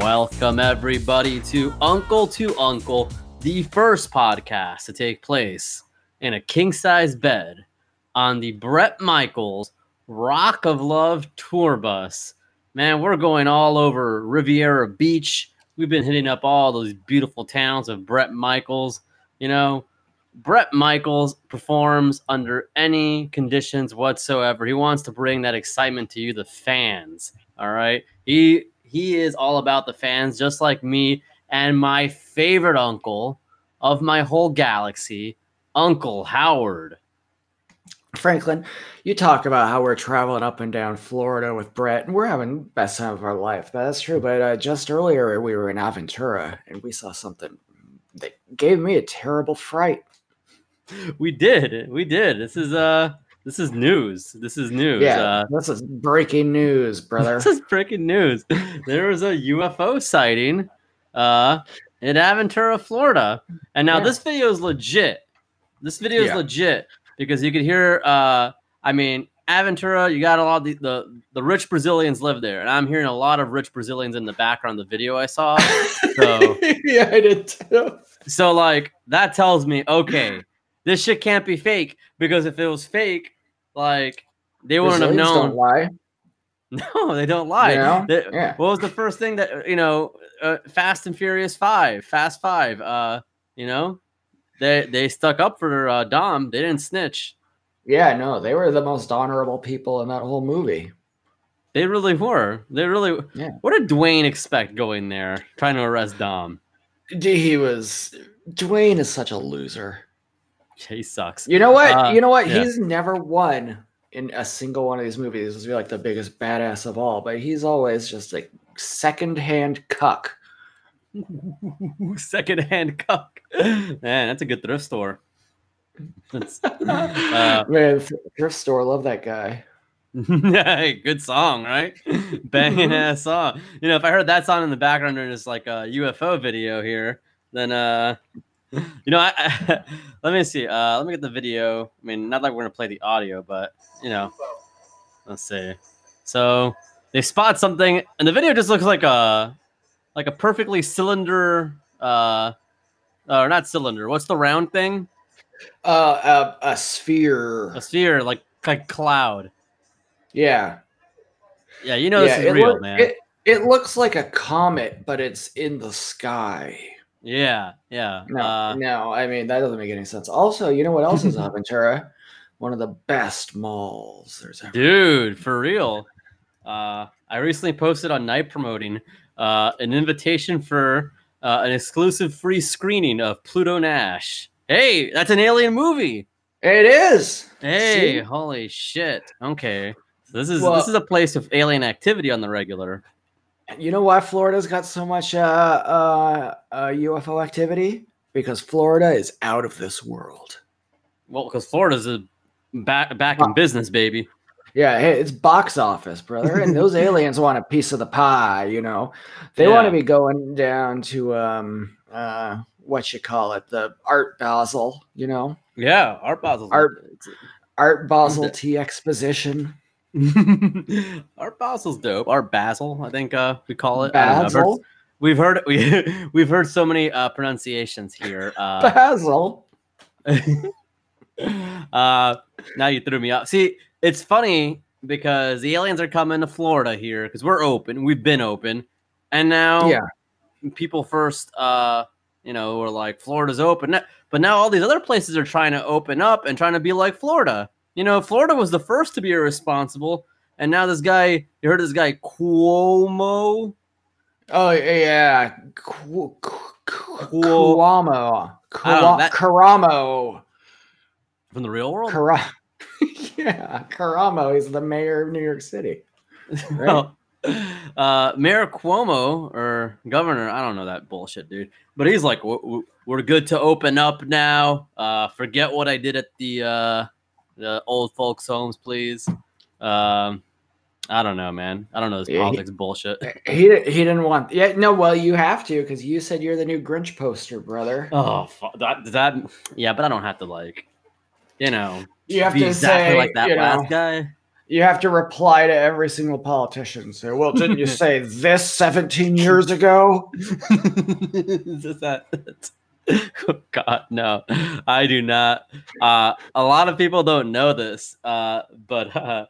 Welcome, everybody, to Uncle to Uncle, the first podcast to take place in a king size bed on the Bret Michaels Rock of Love tour bus. Man, we're going all over Riviera Beach. We've been hitting up all those beautiful towns of Bret Michaels. You know, Bret Michaels performs under any conditions whatsoever. He wants to bring that excitement to you, the fans. All right. He he is all about the fans, just like me and my favorite uncle of my whole galaxy, Uncle Howard. Franklin, you talk about how we're traveling up and down Florida with Brett, and we're having the best time of our life. That's true. But uh, just earlier, we were in Aventura, and we saw something that gave me a terrible fright. We did. We did. This is uh this is news. This is news. Yeah, Uh, this is breaking news, brother. This is breaking news. There was a UFO sighting uh, in Aventura, Florida. And now Yeah. this video is legit. This video is Yeah. legit because you could hear, uh, I mean, Aventura, you got a lot of the, the, the rich Brazilians live there. And I'm hearing a lot of rich Brazilians in the background the video I saw. So, yeah, I did too. so like, that tells me, okay, this shit can't be fake because if it was fake, like, they wouldn't have known. Don't lie. No, they don't lie. You know? They- Yeah. What was the first thing that you know? Uh, Fast and Furious Five, Fast Five. Uh, you know, they they stuck up for uh, Dom. They didn't snitch. Yeah, no, they were the most honorable people in that whole movie. They really were. They really. Yeah. What did Dwayne expect going there trying to arrest Dom? He was. Dwayne is such a loser. He sucks. You know what? Uh, you know what? yeah. He's never won in a single one of these movies. This be like the biggest badass of all, but he's always just like secondhand cuck. Secondhand cuck. Man, that's a good thrift store. Uh, Man, thrift store, love that guy. hey, good song, right? Banging ass song. You know, if I heard that song in the background during this like a UFO video here, then uh you know, I, I let me see. Uh let me get the video. I mean, not like we're gonna play the audio, but you know, let's see. So they spot something, and the video just looks like a like a perfectly cylinder uh or not cylinder. What's the round thing? Uh, a, a sphere. A sphere, like like cloud. Yeah. Yeah, you know this is real, look- man. It, it looks like a comet, but it's in the sky. Yeah, yeah. No, Uh, no, I mean that doesn't make any sense. Also, you know what else is Aventura? One of the best malls there's ever. dude, for real. Uh, I recently posted on Night Promoting uh, an invitation for uh, an exclusive free screening of Pluto Nash. Hey, that's an alien movie. It is. Hey, See? holy shit. Okay. So this is Well- this is a place of alien activity on the regular. You know why Florida's got so much uh, uh, uh, UFO activity? Because Florida is out of this world. Well, because Florida's a back back in business, baby. Yeah, hey, it's box office, brother. And those aliens want a piece of the pie, you know. They want to be going down to um uh what you call it, the Art Basel, you know. Yeah, Art Basel's Art- Art Basel T Exposition. Art Basil's dope. Our Basil, I think uh, we call it. I don't know. I've heard- Basel. We've heard we we've heard so many uh, pronunciations here. Uh, Basel. uh, now you threw me off. See, it's funny because the aliens are coming to Florida here because we're open. We've been open, and now Yeah. people first, uh, you know, were like Florida's open, but now all these other places are trying to open up and trying to be like Florida. You know, Florida was the first to be irresponsible, and now this guy, you heard this guy Cuomo. Oh yeah, Cu- Cu- Cu- Cuomo, that- From the real world? Yeah, Karamo. He's the mayor of New York City. Well, uh, Mayor Cuomo or governor, I don't know that bullshit, dude. But he's like, "W- w- we're good to open up now. Uh, forget what I did at the uh, the old folks' homes, please. Um, I don't know, man. I don't know this Yeah, he- politics bullshit. He he didn't want. Yeah, no. Well, you have to because you said you're the new Grinch poster, brother. Oh, that that yeah, but I don't have to like, you know, you have be to exactly say like that you know, guy. You have to reply to every single politician. Say, well, didn't you say this 17 years ago? Is that? God, no, I do not. Uh, a lot of people don't know this, uh, but uh,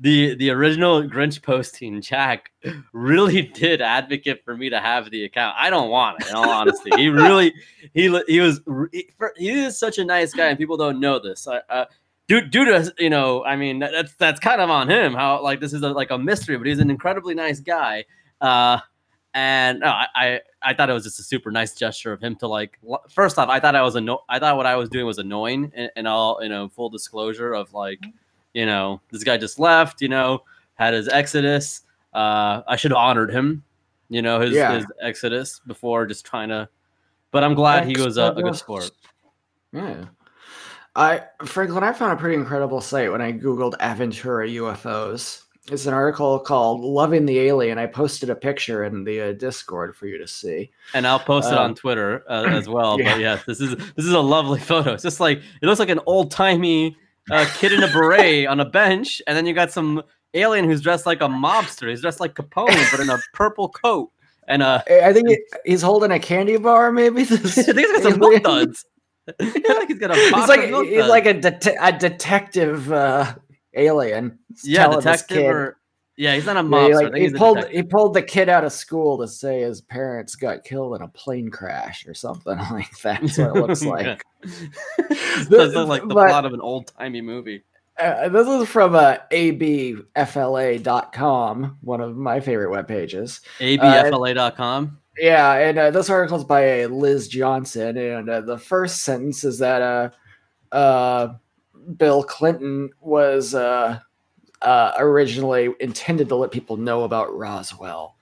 the the original Grinch posting, Jack, really did advocate for me to have the account. I don't want it, in all honesty. He really, he he was he, for- he is such a nice guy, and people don't know this. I, uh, due due to you know, I mean, that's that's kind of on him. How like this is a, like a mystery, but he's an incredibly nice guy. And no, I, I I thought it was just a super nice gesture of him to like. First off, I thought I was anno- I thought what I was doing was annoying, and, and all you know, full disclosure of like, you know, this guy just left, you know, had his exodus. Uh, I should have honored him, you know, his Yeah. his exodus before just trying to. But I'm glad he was a, a good sport. Yeah. I Franklin, I found a pretty incredible site when I googled Aventura UFOs. It's an article called "Loving the Alien." I posted a picture in the uh, Discord for you to see. and I'll post it Um, on Twitter uh, as well. yeah. But yes, this is this is a lovely photo. It's just like it looks like an old timey uh, kid in a beret on a bench, and then you got some alien who's dressed like a mobster. He's dressed like Capone, but in a purple coat and uh, I I think he- he's holding a candy bar, maybe. I think he's got some milk duds. Think he's got a He's like he's like a, a detective uh, alien. yeah, detective kid- or yeah, he's not a Yeah, mobster. he, like, he pulled he pulled the kid out of school to say his parents got killed in a plane crash or something like that. That's what it looks like. This does look like the But- plot of an old timey movie. Uh, this is from uh, abfla.com, one of my favorite web pages. ABFLA.com. Yeah, and uh, this article is by uh, Liz Johnson, and uh, the first sentence is that uh, uh, Bill Clinton was uh, uh, originally intended to let people know about Roswell,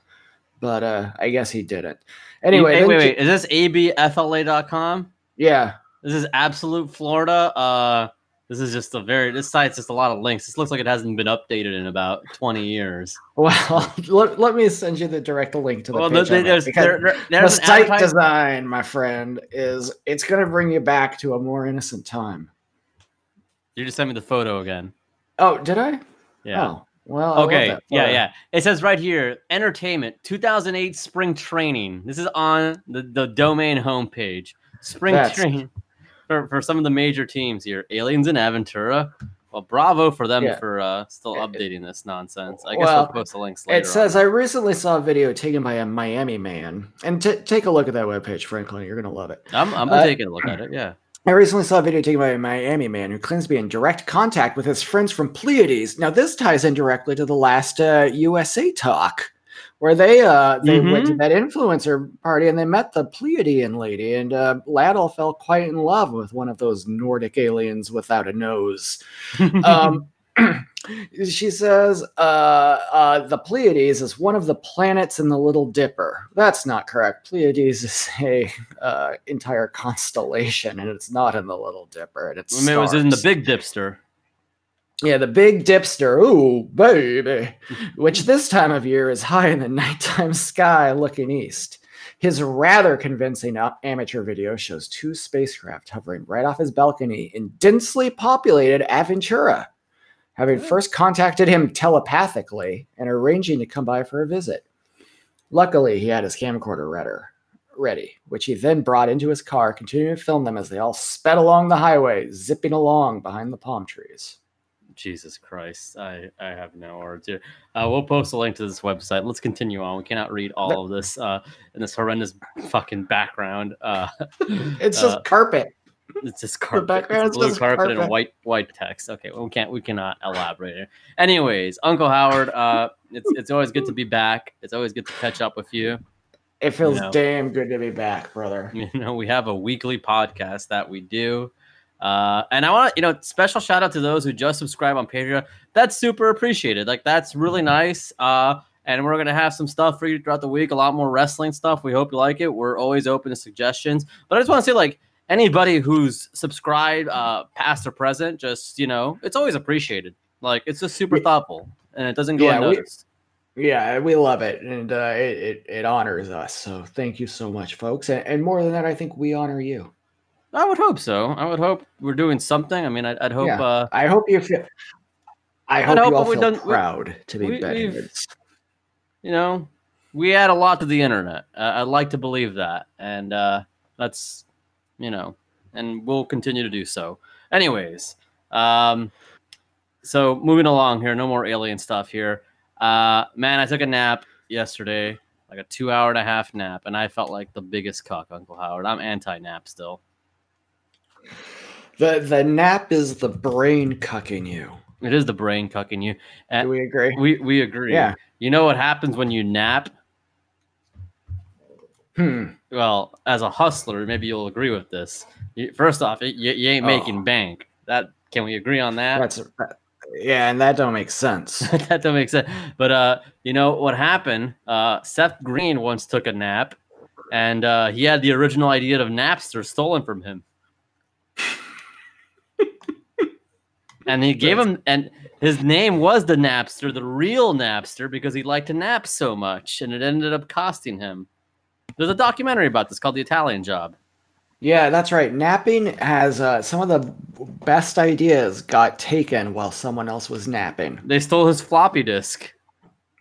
but uh, I guess he didn't. Anyway, wait, wait, J- wait. Is this ABFLA.com? yeah, This is absolute Florida. Uh, this is just a very. This site's just a lot of links. This looks like it hasn't been updated in about twenty years. well, let, let me send you the direct link to the Well, page. there's there, there- the there's an site design, my friend, is it's going to bring you back to a more innocent time. You just sent me the photo again. Oh, did I? Yeah. Oh, well, I okay. Yeah, yeah. It says right here, entertainment, 2008 spring training. This is on the, the domain homepage. Spring That's- training for, for some of the major teams here. Aliens and Aventura. Well, bravo for them Yeah. for uh, still updating this nonsense. I guess Well, we'll post the links later. It says, on. I recently saw a video taken by a Miami man. And t- take a look at that webpage, Franklin. You're going to love it. I'm, I'm uh, taking a look at it. Yeah. I recently saw a video taken by a Miami man who claims to be in direct contact with his friends from Pleiades. Now, this ties in directly to the last uh, USA talk, where they uh, they went to that influencer party and they met the Pleiadian lady, and uh, Laddle fell quite in love with one of those Nordic aliens without a nose. um, she says uh, uh, the Pleiades is one of the planets in the Little Dipper. That's not correct. Pleiades is a uh, entire constellation, and it's not in the Little Dipper. And it's it was in the. Big Dipster. yeah, the Big Dipster. Ooh, baby, which this time of year is high in the nighttime sky, looking east. His rather convincing amateur video shows two spacecraft hovering right off his balcony in densely populated Aventura having first contacted him telepathically and arranging to come by for a visit. Luckily, he had his camcorder ready, which he then brought into his car, continuing to film them as they all sped along the highway, zipping along behind the palm trees. Jesus Christ, I, I have no words here. Uh, we'll post a link to this website. Let's continue on. We cannot read all of this uh, in this horrendous fucking background. Uh, It's just uh, carpet. It's just carpet. background it's blue just carpet, and white white text. Okay, well, we can't we cannot elaborate here. Anyways, Uncle Howard, uh, it's it's always good to be back. It's always good to catch up with you. It feels know. damn good to be back, brother. You know, we have a weekly podcast that we do. Uh, and I want to, you know, special shout out to those who just subscribe on Patreon. That's super appreciated. Like, that's really nice. Uh, and we're going to have some stuff for you throughout the week, a lot more wrestling stuff. We hope you like it. We're always open to suggestions. But I just want to say, like, anybody who's subscribed, uh, past or present, just, you know, it's always appreciated. Like, it's just super thoughtful. and it doesn't go Yeah, we- unnoticed. Yeah, we love it, and uh, it, it it honors us. So thank you so much, folks. And, and more than that, I think we honor you. I would hope so. I would hope we're doing something. I mean, I'd, I'd hope. Yeah. Uh, I hope you feel. I hope hope you all feel done- we- proud to be we- we've- you know, we add a lot to the internet. Uh, I'd like to believe that, and uh, that's, you know, and we'll continue to do so. Anyways, um, so moving along here, no more alien stuff here. Uh, man, I took a nap yesterday, like a two hour and a half nap, and I felt like the biggest cuck, Uncle Howard. I'm anti-nap still. The the nap is the brain cucking you. It is the brain cucking you. Do And we agree? we we agree. Yeah. You know what happens when you nap? Hmm. well, as a hustler, maybe you'll agree with this. First off, you, you ain't making Oh. bank. That can we agree on that? That's yeah, and that don't make sense. that don't make sense. But uh, you know what happened? Uh, Seth Green once took a nap, and uh, he had the original idea of Napster stolen from him. and he gave him, and his name was the Napster, the real Napster, because he liked to nap so much, and it ended up costing him. There's a documentary about this called "The Italian Job." Yeah, that's right. Napping has uh, some of the best ideas got taken while someone else was napping. They stole his floppy disk.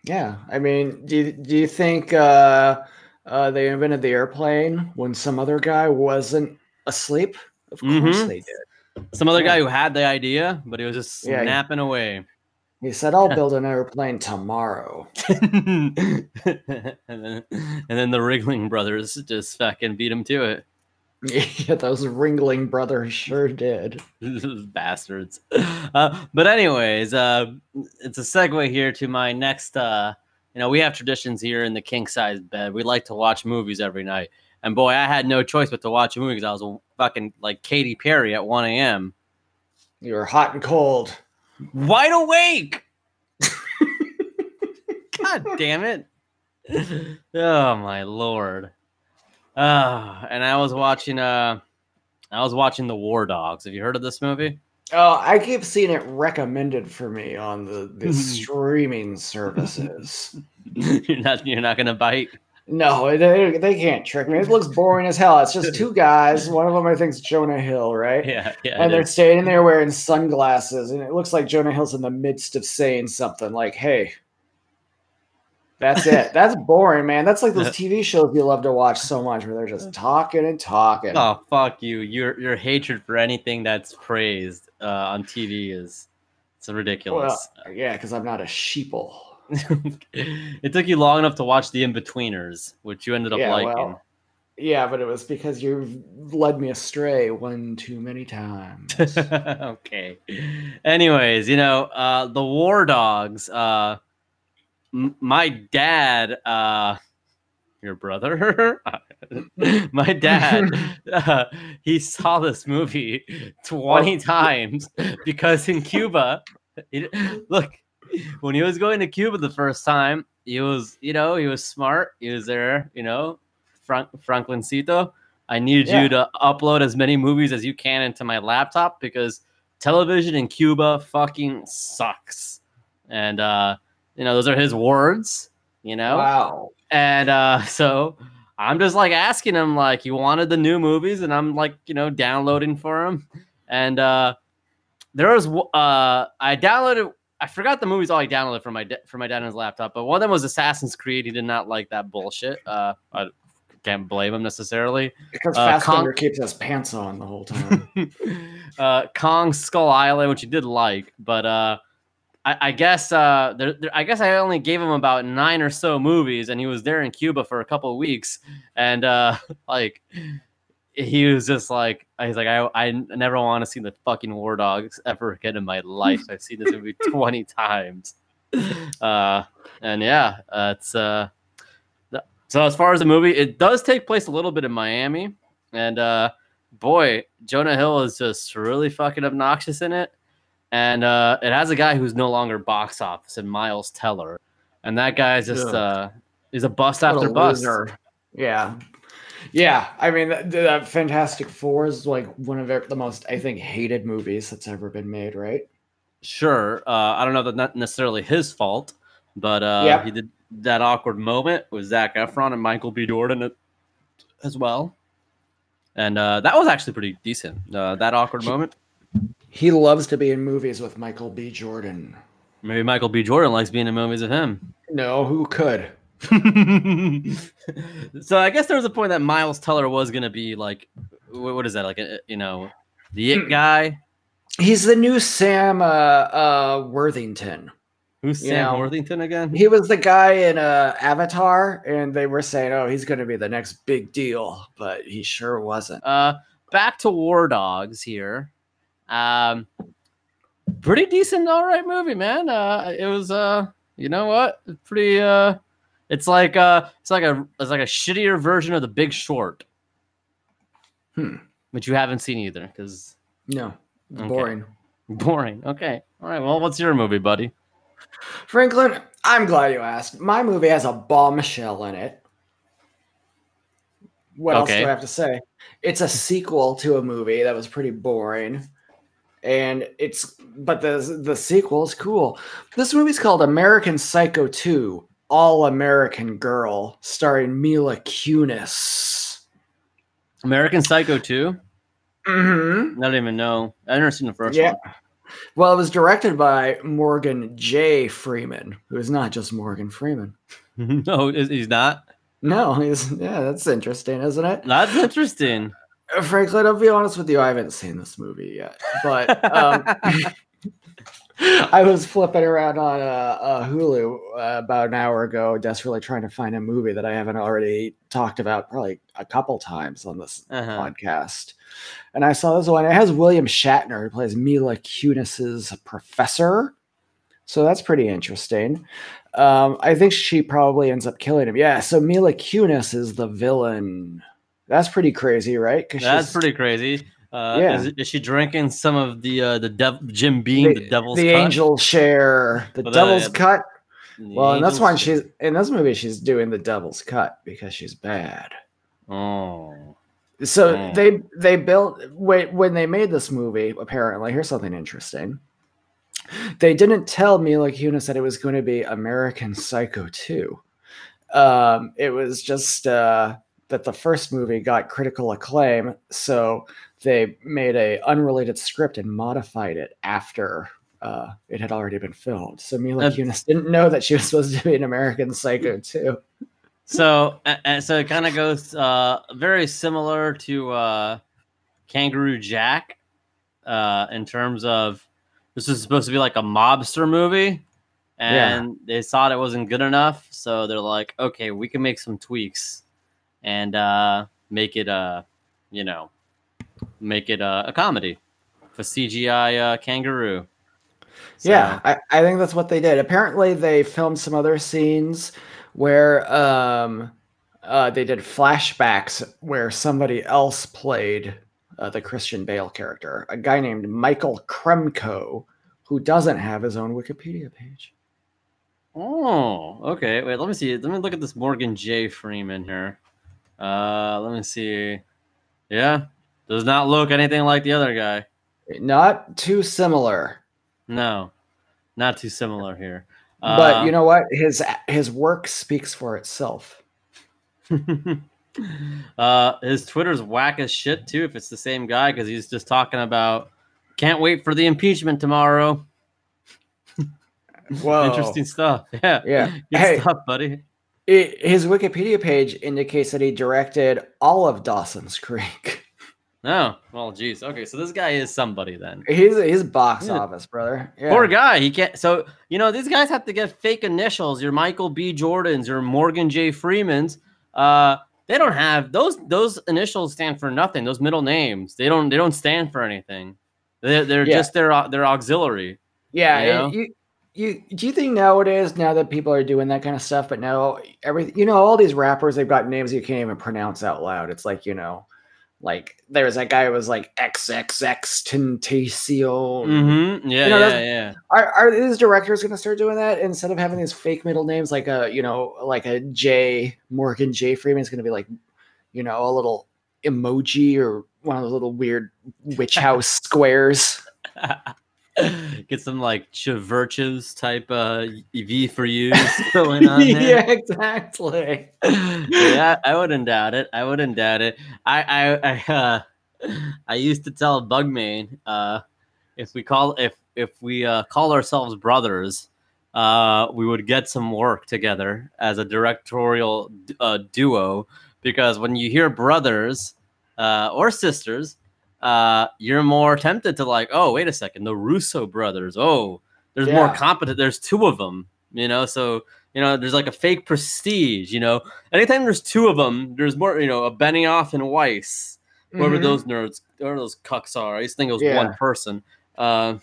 Yeah, I mean, do you, do you think uh, uh, they invented the airplane when some other guy wasn't asleep? Of course Mhm. they did. Some other Yeah. guy who had the idea, but he was just Yeah, he- napping away. He said, "I'll build an airplane tomorrow." and, then, and then the Wriggling brothers just fucking beat him to it. yeah, those Ringling brothers sure did. Bastards. Uh, but anyways, uh, it's a segue here to my next. Uh, you know, we have traditions here in the king size bed. We like to watch movies every night, and boy, I had no choice but to watch a movie because I was fucking like Katy Perry at one a.m. You were hot and cold. Wide awake. God damn it. Oh my lord. Uh, and I was watching uh I was watching The War Dogs. Have you heard of this movie? Oh, I keep seeing it recommended for me on the, the streaming services. you're not you're not gonna bite. No, they, they can't trick me. It looks boring as hell. It's just two guys. One of them, I think, is Jonah Hill, right? Yeah, yeah. and they're is. standing there wearing sunglasses, and it looks like Jonah Hill's in the midst of saying something like, "Hey." That's it. That's boring, man. That's like those TV shows you love to watch so much, where they're just talking and talking. Oh fuck you. Your your hatred for anything that's praised uh, on TV is it's ridiculous. well, yeah, because I'm not a sheeple. it took you long enough to watch The Inbetweeners, which you ended up Yeah, liking. well, Yeah, but it was because you've led me astray one too many times. okay. Anyways, you know, uh, the War Dogs. Uh, m- my dad, uh, your brother, my dad, uh, he saw this movie twenty times because in Cuba, it, look, when he was going to Cuba the first time, he was, you know, he was smart. He was there, you know, Frank Franklincito. I need Yeah. you to upload as many movies as you can into my laptop because television in Cuba fucking sucks. And uh, you know, those are his words, you know? Wow. And uh, so I'm just like asking him, like, he wanted the new movies, and I'm like, you know, downloading for him. And uh, there was, uh, I downloaded, I forgot the movies all I downloaded from my da- from my dad on his laptop, but one of them was Assassin's Creed. He did not like that bullshit. Uh, I can't blame him necessarily. Because Uh, Fassbender Con- keeps his pants on the whole time. uh, Kong Skull Island, which he did like, but uh, I, I guess uh, there, there, I guess I only gave him about nine or so movies, and he was there in Cuba for a couple of weeks, and uh, like he was just like he's like I I never want to see the fucking War Dogs ever again in my life. I've seen this movie twenty times, uh, and yeah, uh, it's uh. th- So as far as the movie, it does take place a little bit in Miami, and uh, boy, Jonah Hill is just really fucking obnoxious in it. And uh, it has a guy who's no longer box office and Miles Teller. And that guy is just uh is a bust What a after bust. loser. Yeah. Yeah, I mean, that, that Fantastic Four is like one of the most, I think, hated movies that's ever been made, right? sure. Uh, I don't know that not necessarily his fault, but uh, Yeah. he did that awkward moment with Zac Efron and Michael B. Jordan as well, and uh, that was actually pretty decent. Uh, that awkward moment. He loves to be in movies with Michael B. Jordan. Maybe Michael B. Jordan likes being in movies with him. No, who could? so I guess there was a point that Miles Teller was gonna be like, what is that? Like a you know, the it guy. He's the new Sam uh, uh, Worthington. Who's You Sam know, Worthington again? He was the guy in uh, Avatar, and they were saying, "Oh, he's going to be the next big deal," but he sure wasn't. Uh, back to War Dogs here. Um, pretty decent, all right movie, man. Uh, it was uh, you know what? Pretty uh, it's like uh, it's like a it's like a shittier version of The Big Short. Hmm. Which you haven't seen either, because No, Okay. boring. boring. Okay, all right. Well, what's your movie, buddy? Franklin, I'm glad you asked. My movie has a bombshell in it. What else do I have to say? It's a sequel to a movie that was pretty boring. And it's but the the sequel is cool. This movie's called American Psycho 2, All American Girl, starring Mila Kunis. American Psycho 2? Mm-hmm. I don't even know. I've never seen the first Yeah. Well, it was directed by Morgan J. Freeman, who is not just Morgan Freeman. no, he's not. No, he's yeah, that's interesting, isn't it? That's interesting. Franklin, I'll be honest with you, I haven't seen this movie yet, but um, I was flipping around on uh, uh, Hulu uh, about an hour ago, desperately trying to find a movie that I haven't already talked about probably a couple times on this Uh-huh. podcast. And I saw this one. It has William Shatner, who plays Mila Kunis's professor. So that's pretty interesting. Um, I think she probably ends up killing him. Yeah. So Mila Kunis is the villain. That's pretty crazy, right? That's she's pretty crazy. Uh, Yeah. is, is she drinking some of the uh, the dev- Jim Beam, the, devil's the cut? angel share, the Well, devil's the- cut. The Well, and that's why sh- she's in this movie. She's doing the devil's cut because she's bad. Oh, So Mm. they they built when when they made this movie. Apparently, here's something interesting. They didn't tell Mila Kunis that it was going to be American Psycho 2. Um, it was just uh, that the first movie got critical acclaim, so they made a unrelated script and modified it after uh, it had already been filmed. So Mila Kunis didn't know that she was supposed to be an American Psycho too. so uh, uh, so it kind of goes uh, very similar to uh, Kangaroo Jack uh, in terms of this is supposed to be like a mobster movie, and they thought it wasn't good enough, so they're like, okay, we can make some tweaks and uh, make it a, you know, make it a, a comedy for CGI uh, kangaroo. So- Yeah, I, I think that's what they did. Apparently, they filmed some other scenes where um, uh, they did flashbacks where somebody else played uh, the Christian Bale character, a guy named Michael Kremko, who doesn't have his own Wikipedia page. Oh, okay. Wait, let me see. Let me look at this Morgan J. Freeman here. Uh, let me see. Yeah, does not look anything like the other guy. Not too similar, No, not too similar here. but you know what? His his work speaks for itself. uh, his Twitter's whack as shit too. If it's the same guy, because he's just talking about can't wait for the impeachment tomorrow. Whoa, Interesting stuff. Yeah, Yeah. Good Hey. stuff, buddy. It, his Wikipedia page indicates that he directed all of Dawson's Creek. Oh, well, geez. Okay, so this guy is somebody then. He's he's box Yeah. office, brother. Yeah. Poor guy. He can't. So you know these guys have to get fake initials. Your Michael B. Jordans, your Morgan J. Freemans. Uh, they don't have those. Those initials stand for nothing. Those middle names. They don't. They don't stand for anything. They're, they're Yeah. just their their auxiliary. Yeah, you you, you do you think nowadays, now that people are doing that kind of stuff, but now everything, you know, all these rappers, they've got names you can't even pronounce out loud. It's like, you know, like there was that guy who was like XXX Tentacion. Mm-hmm. Yeah, You know, yeah, yeah. Are, are these directors going to start doing that instead of having these fake middle names like a, you know, like a J Morgan J Freeman is going to be like, you know, a little emoji or one of those little weird witch house squares. Get some like CHVRCHES type uh V for you going on there. yeah, exactly. yeah, I wouldn't doubt it. I wouldn't doubt it. I I I, uh, I used to tell Bugman uh, if we call if if we uh, call ourselves brothers, uh, we would get some work together as a directorial uh, duo. Because when you hear brothers uh, or sisters, uh, you're more tempted to like, oh, wait a second, the Russo brothers. Oh, there's more competent. There's two of them, you know. So you know, there's like a fake prestige. You know, anytime there's two of them, there's more. You know, a Benioff and Weiss, whoever Mhm. those nerds, whoever those cucks are. I used to think it was Yeah. one person. Uh,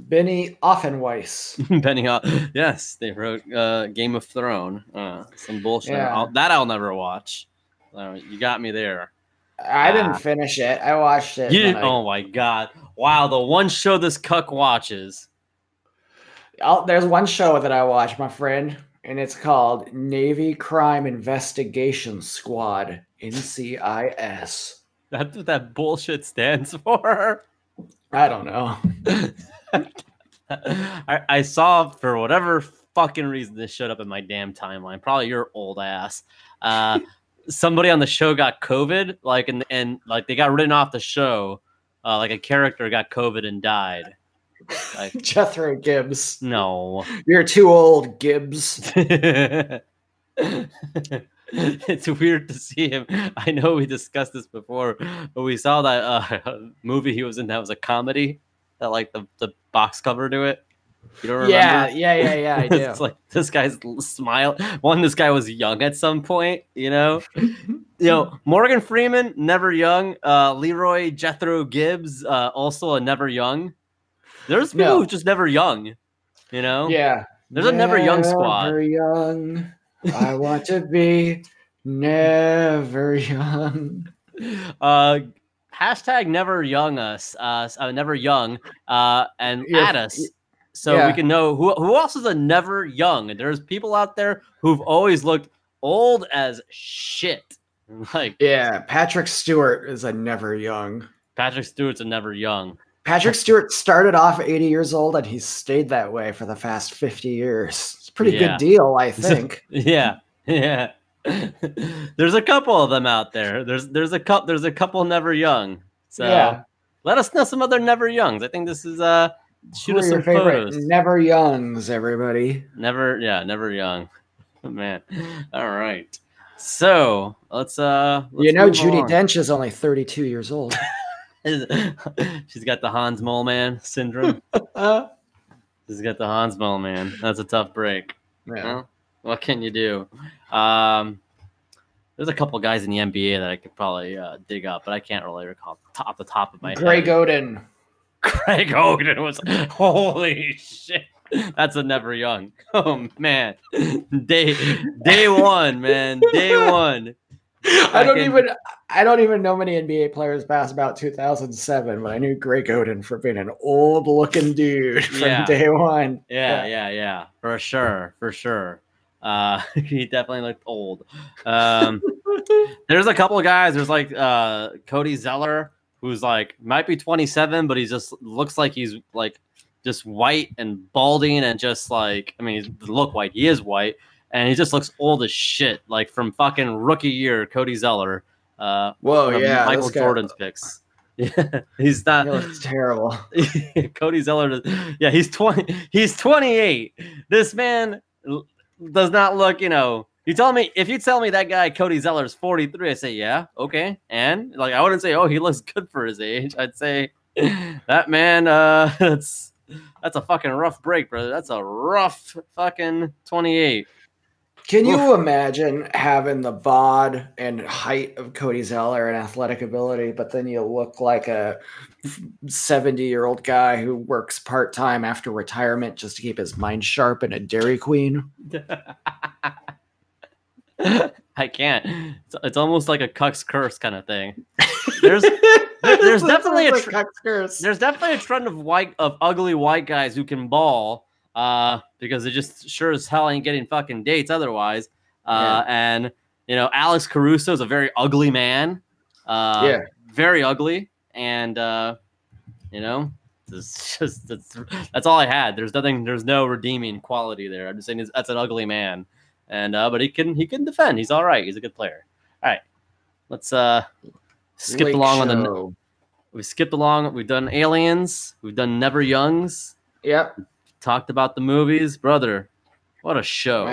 Benny Offenweiss. Benioff. Yes, they wrote uh, Game of Thrones. Uh, some bullshit. Yeah. I'll, that I'll never watch. Uh, you got me there. I didn't Ah. finish it. I watched it. You didn't, I- oh my god! Wow, the one show this cuck watches. I'll, there's one show that I watch, my friend, and it's called Navy Crime Investigation Squad (NCIS). That's what that bullshit stands for. I don't know. I, I saw for whatever fucking reason this showed up in my damn timeline. Probably your old ass. Uh, somebody on the show got COVID, like and and like they got written off the show. Uh, like a character got COVID and died. Like Jethro Gibbs. no. You're too old, Gibbs. it's weird to see him. I know we discussed this before, but we saw that uh, movie he was in that was a comedy that like the, the box cover to it. You don't remember? Yeah, yeah, yeah, yeah. I do. it's like this guy's smile. One, this guy was young at some point, you know. you know, Morgan Freeman, never young. Uh, Leroy Jethro Gibbs, uh, also a never young. There's people No. who just never young, you know. yeah. There's a never young squad. Never young. I want to be never young. uh hashtag never young us uh, uh never young uh and Yeah, add us so we can know who who else is a never young there's people out there who've always looked old as shit like Yeah, Patrick Stewart is a never young. patrick stewart's a never young Patrick Stewart started off 80 years old and he's stayed that way for the past 50 years. It's a pretty Yeah. good deal, I think. yeah yeah there's a couple of them out there there's there's a couple there's a couple never young so yeah. let us know some other never youngs i think this is uh shoot Who us your some favorite photos never youngs, everybody? Never, yeah, never young. Man. All right. So let's uh let's you know, Judi along. Dench is only 32 years old. She's got the Hans Mole Man syndrome. Uh, She's got the Hans Mole Man. That's a tough break. yeah. Well, what can you do? Um there's a couple guys in the NBA that I could probably uh, dig up, but I can't really recall off the top of my Greg head. Oden. Greg Oden was holy shit. That's a never young. Oh man, day day one, man, day one. I don't even I don't even know many NBA players past about 2007, but I knew Greg Oden for being an old looking dude from Yeah. day one. Yeah, yeah, yeah, for sure, for sure. Uh, he definitely looked old. Um, there's a couple of guys. There's like uh, Cody Zeller, who's like might be 27, but he just looks like he's like just white and balding and just like I mean, he look white. He is white, and he just looks old as shit. Like from fucking rookie year, Cody Zeller. Uh, Whoa, yeah, Michael this guy- Jordan's picks. Yeah, he's not. He looks terrible. Cody Zeller. Yeah, he's twenty. He's twenty eight. This man does not look. You know, you tell me if you tell me that guy Cody Zeller is forty three, I say yeah, okay. And like I wouldn't say oh he looks good for his age. I'd say that man. Uh, that's that's a fucking rough break, brother. That's a rough fucking twenty eight. Can you imagine having the bod and height of Cody Zeller and athletic ability, but then you look like a 70 year old guy who works part time after retirement just to keep his mind sharp in a Dairy Queen? I can't. It's, it's almost like a cuck's curse kind of thing. There's there's definitely a tr- cuck's curse. there's definitely a trend of white of ugly white guys who can ball uh because they just sure as hell ain't getting fucking dates otherwise uh and you know alex caruso is a very ugly man uh Yeah. very ugly and uh you know It's just that's that's all I had. There's nothing. There's no redeeming quality there. I'm just saying that's an ugly man, and uh, but he can he can defend. He's all right. He's a good player. All right, let's uh skip Lake along on the. Show. We skipped along. We've done aliens. We've done Never Youngs. Yep. Talked about the movies, brother. What a show!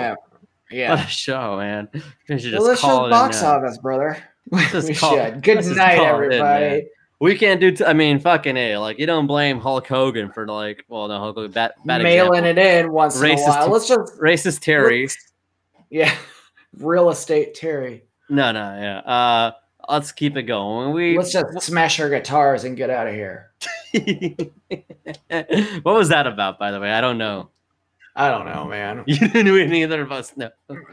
Yeah. What a show, man. We should just Delicious call it box office, brother. Just we call- should. Good night, it in, everybody. We can't do. T- I mean, fucking a. Like you don't blame Hulk Hogan for like. Well, no, Hulk Hogan. Bad, bad Mailing example. it in once in Racist a while. Let's just Racist Terry. Yeah. Real estate Terry. No, no, yeah. Uh, let's keep it going. We. Let's just smash our guitars and get out of here. what was that about, by the way? I don't know. I don't know, man. You didn't. Neither of us know.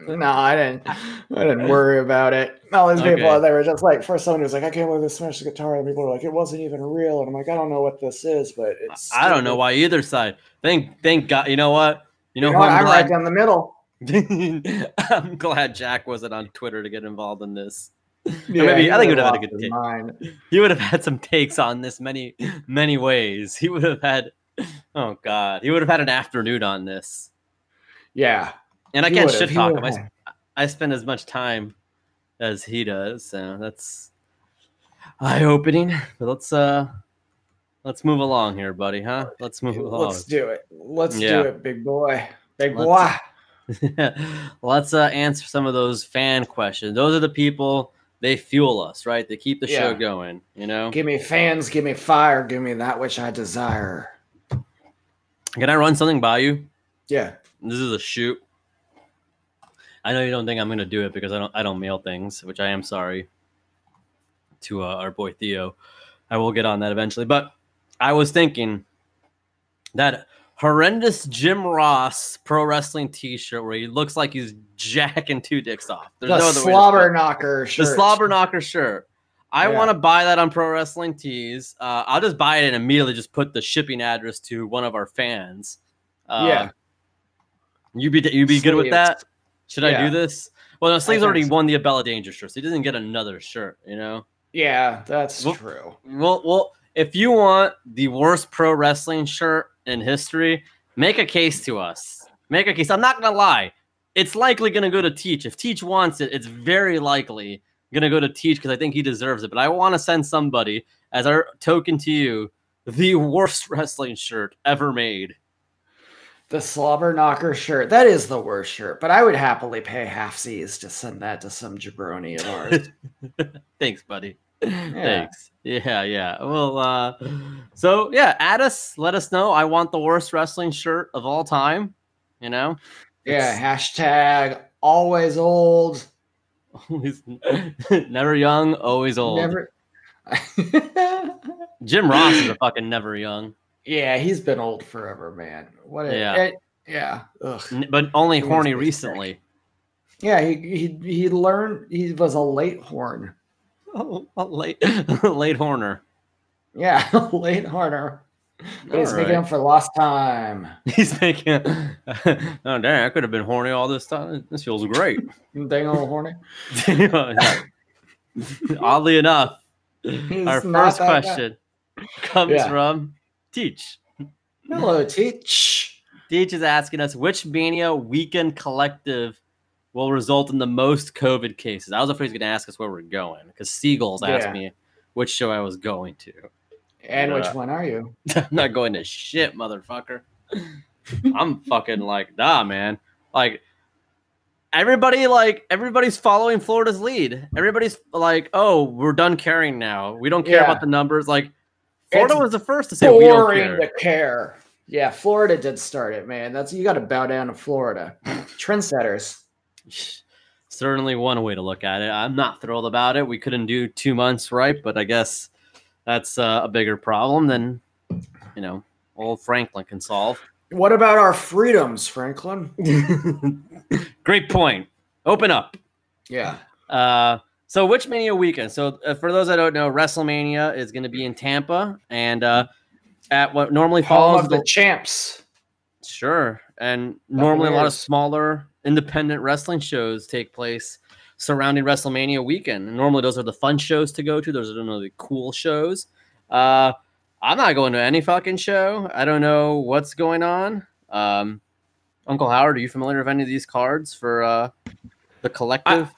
No, I didn't. I didn't worry about it. All these people, Okay. they were just like, for someone who's like, I can't believe they smashed the guitar. And people were like, it wasn't even real. And I'm like, I don't know what this is, but it's. I don't know why either side. Thank, thank God. You know what? You know You know what? I'm I'm glad. right down the middle. I'm glad Jack wasn't on Twitter to get involved in this. Yeah, maybe- he I think he would've would've had a good take. mind. He would have had some takes on this many, many ways. He would have had. Oh God, he would have had an afternoon on this. Yeah. And I can't shit talk him. I. I spend as much time as he does, so that's eye opening. But let's uh, let's move along here, buddy. Huh? Let's move along. Let's do it. Let's Yeah. do it, big boy. Big Let's- boy. Let's uh, answer some of those fan questions. Those are the people they fuel us, right? They keep the show going. You know. Give me fans, give me fire, give me that which I desire. Can I run something by you? Yeah. This is a shoot. I know you don't think I'm gonna do it because I don't. I don't mail things, which I am sorry. To uh, our boy Theo, I will get on that eventually. But I was thinking that horrendous Jim Ross pro wrestling T-shirt where he looks like he's jacking two dicks off. There's the no other way to slobber knocker the shirt. slobber knocker shirt. I Yeah. want to buy that on Pro Wrestling Tees. Uh, I'll just buy it and immediately just put the shipping address to one of our fans. Uh, Yeah. you be you be good with that? Should I do this? Well, no, Sleeves already so. won the Abella Danger shirt, so he doesn't get another shirt. You know. Yeah, that's Well- true. Well, well, if you want the worst pro wrestling shirt in history, make a case to us. Make a case. I'm not gonna lie. It's likely gonna go to Teach. If Teach wants it, it's very likely gonna go to Teach because I think he deserves it. But I want to send somebody as our token to you the worst wrestling shirt ever made. The slobber knocker shirt. That is the worst shirt, but I would happily pay half C's to send that to some jabroni of ours. Thanks, buddy. Thanks. Yeah, yeah. Well, uh, so yeah, add us. Let us know. I want the worst wrestling shirt of all time. You know. yeah, hashtag always old. Always, never young, always old. Never. Jim Ross is a fucking never young, yeah, he's been old forever, man. What? A, Yeah. it- yeah. Ugh. But only He horny pretty sick. recently. Yeah, he he he learned. He was a late horn. Oh, a late, late Horner. Yeah, late horner. But he's making up for lost time. He's making. oh dang! I could have been horny all this time. This feels great. Dang old horny. Oddly enough, He's our first that guy. question comes Yeah. from Teach. Hello, Teach. Teach is asking us which Mania weekend collective will result in the most COVID cases. I was afraid he was going to ask us where we're going because Seagulls asked me which show I was going to. And which uh, one are you? I'm not going to shit, motherfucker. I'm fucking like, nah, man. Like, everybody, like, everybody's following Florida's lead. Everybody's like, oh, we're done caring now. We don't care Yeah. about the numbers. Like, Florida It's was the first to say we don't care. to care. Yeah, Florida did start it, man. That's you got to bow down to Florida. Trendsetters. Certainly one way to look at it. I'm not thrilled about it. We couldn't do two months right, but I guess that's uh, a bigger problem than, you know, old Franklin can solve. What about our freedoms, Franklin? Great point. Open up. Yeah. Uh, so which Mania weekend? So uh, for those that don't know, WrestleMania is going to be in Tampa, and uh, at what normally Home of the, the champs. Sure, and normally a lot of smaller independent wrestling shows take place surrounding WrestleMania weekend. And normally those are the fun shows to go to. Those are the cool shows. Uh, I'm not going to any fucking show. I don't know what's going on. Um, Uncle Howard, are you familiar with any of these cards for uh, the collective?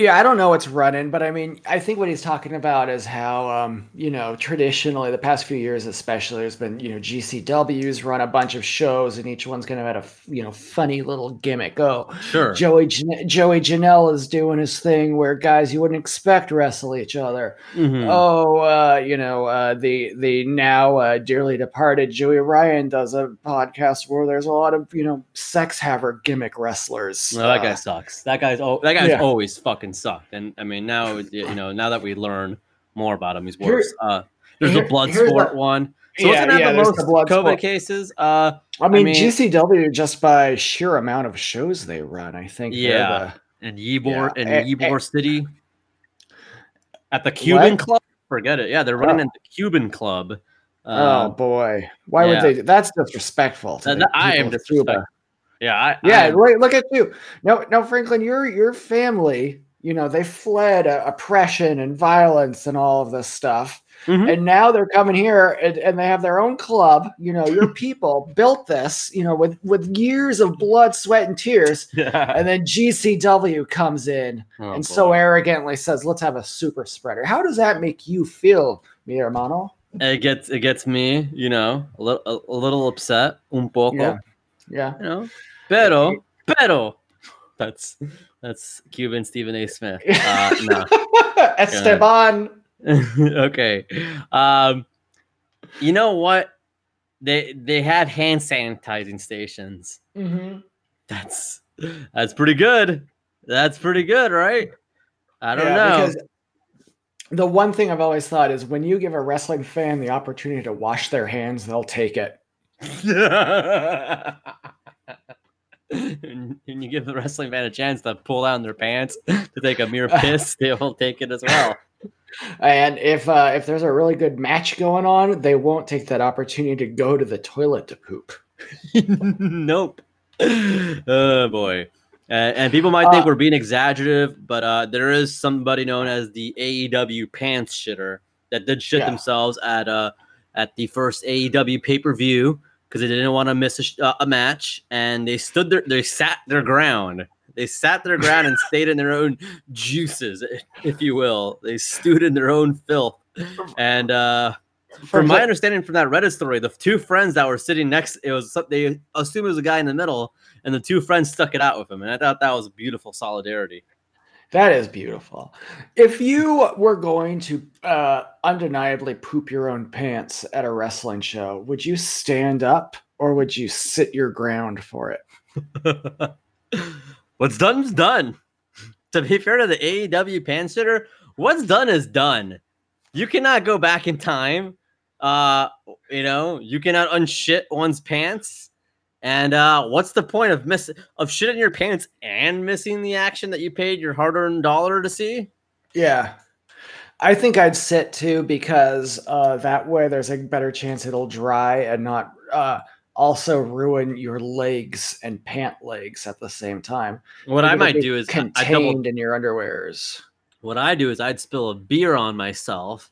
Yeah, I don't know what's running, but I mean, I think what he's talking about is how, um, you know, traditionally, the past few years especially, there's been, you know, GCW's run a bunch of shows, and each one's going to have a, you know, funny little gimmick. Oh, sure. Joey Jan- Joey Janela is doing his thing where guys you wouldn't expect wrestle each other. Mhm. Oh, uh, you know, uh, the the now uh, dearly departed Joey Ryan does a podcast where there's a lot of you know sex haver gimmick wrestlers. No, that Uh, guy sucks. That guy's oh, that guy's Yeah. always fucking sucked. And I mean, now you know, now that we learn more about him, he's Here- worse. uh, there's here- the blood sport the- one. So what's Yeah, gonna have yeah, the there's most the blood COVID sport. cases? Uh, I mean, mean- GCW just by sheer amount of shows they run, I think. they're Yeah. in Ybor Yeah, in eh, Ybor City, at the Cuban club. Forget it. Yeah, they're running Oh. in the Cuban club. the- oh Um, boy, why yeah. would they? do- That's disrespectful. To That- the I am people of Cuba. yeah, I, Yeah, I- look, look at you. No, no, Franklin, your your family, you know, they fled uh, oppression and violence and all of this stuff. Mhm. And now they're coming here and, and they have their own club. You know, your people built this, you know, with with years of blood, sweat, and tears. yeah. And then GCW comes in Oh, and so arrogantly says, "Let's have a super spreader." How does that make you feel, mi hermano? it gets it gets me, you know, a little a, a little upset, un poco. Yeah. Yeah. You know, pero pero that's that's Cuban Stephen A. Smith. Uh, no. Esteban. okay. Um, you know what? They they had hand sanitizing stations. Mhm. That's that's pretty good. That's pretty good, right? I don't Yeah, know. The one thing I've always thought is when you give a wrestling fan the opportunity to wash their hands, they'll take it. and and you give the wrestling fan a chance to pull down their pants to take a mere piss, they will take it as well. And if uh, if there's a really good match going on, they won't take that opportunity to go to the toilet to poop. nope. Oh boy. Uh, and people might think Uh, we're being exaggerative, but uh, there is somebody known as the AEW pants shitter that did shit Yeah. themselves at uh at the first AEW pay per view because they didn't want to miss a, sh- uh, a match, and they stood there, they sat their ground. They sat their ground and stayed in their own juices, if you will. They stewed in their own filth. And uh, from my understanding from that Reddit story, the two friends that were sitting next, it was they assumed it was a guy in the middle, and the two friends stuck it out with him, and I thought that was beautiful solidarity. That is beautiful. If you were going to uh, undeniably poop your own pants at a wrestling show, would you stand up or would you sit your ground for it? what's done's done. To be fair to the AEW pan sitter, what's done is done. You cannot go back in time. Uh, you know, you cannot unshit one's pants. And uh, what's the point of miss of shitting your pants and missing the action that you paid your hard-earned dollar to see? Yeah. I think I'd sit too because uh, that way there's a better chance it'll dry and not uh, also ruin your legs and pant legs at the same time. What I might do is I double contained in your underwears. what I do is I'd spill a beer on myself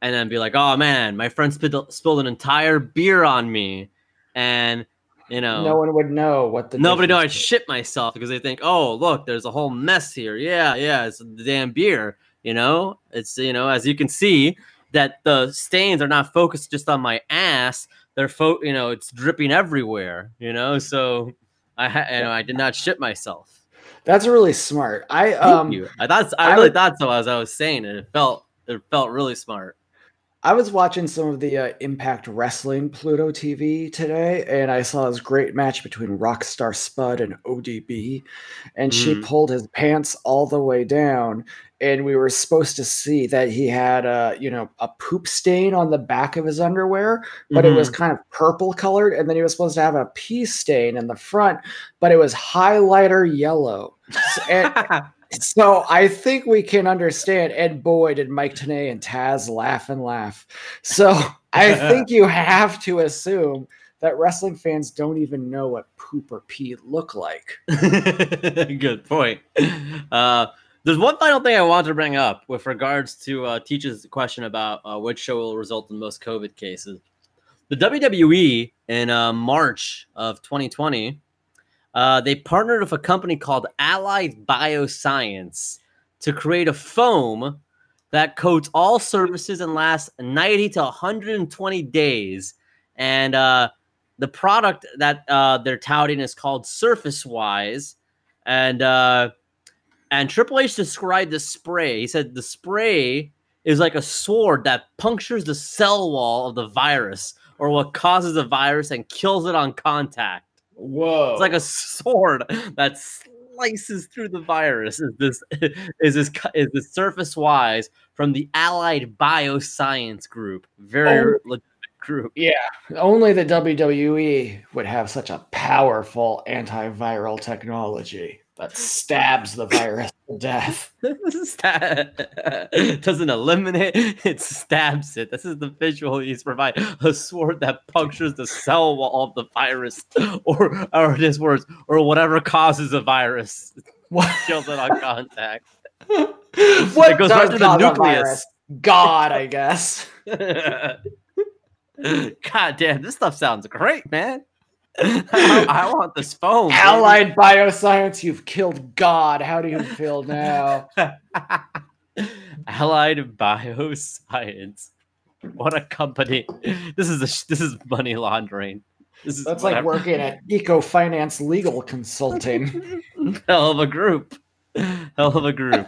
and then be like, oh man, my friend spilled, spilled an entire beer on me. And, you know, No one would know what the nobody know I difference is. shit myself because they think, oh, look, there's a whole mess here. Yeah, yeah, it's the damn beer. You know, it's, you know, as you can see, that the stains are not focused just on my ass. They're, fo- you know, it's dripping everywhere, you know, so I, ha- you know, I did not shit myself. That's really smart. I Thank um you. I thought I, I really would- thought so as I was saying it. It felt it felt really smart. I was watching some of the uh, Impact Wrestling Pluto TV today, and I saw this great match between Rockstar Spud and ODB, and she Mhm. pulled his pants all the way down, and we were supposed to see that he had a you know a poop stain on the back of his underwear, but it was Mm-hmm. kind of purple colored, and then he was supposed to have a pee stain in the front, but it was highlighter yellow. So- and- so I think we can understand. And boy, did Mike Tenay and Taz laugh and laugh. So I think you have to assume that wrestling fans don't even know what poop or pee look like. Good point. Uh, There's one final thing I want to bring up with regards to uh, Teach's question about uh, which show will result in most COVID cases. The WWE in uh, March of 2020, uh, they partnered with a company called Allied Bioscience to create a foam that coats all surfaces and lasts 90 to 120 days. And uh, the product that uh, they're touting is called Surface Wise. And uh, and Triple H described the spray. He said the spray is like a sword that punctures the cell wall of the virus or what causes the virus and kills it on contact. Whoa! It's like a sword that slices through the virus. Is this is this is this surface wise from the Allied Bioscience Group? Very Oh. legitimate group. yeah. Only the WWE would have such a powerful antiviral technology that stabs the virus death. Doesn't eliminate it stabs it this is the visual he's provide a sword that punctures the cell wall of the virus or or his words or whatever causes a virus What? kills it on contact what goes does right to the nucleus. God, I guess. god damn this stuff sounds great man I, I want this phone baby. Allied Bioscience, you've killed God. How do you feel now? Allied Bioscience. What a company! This is a this is money laundering. This is That's like working at Eco Finance Legal Consulting. hell of a group. Hell of a group.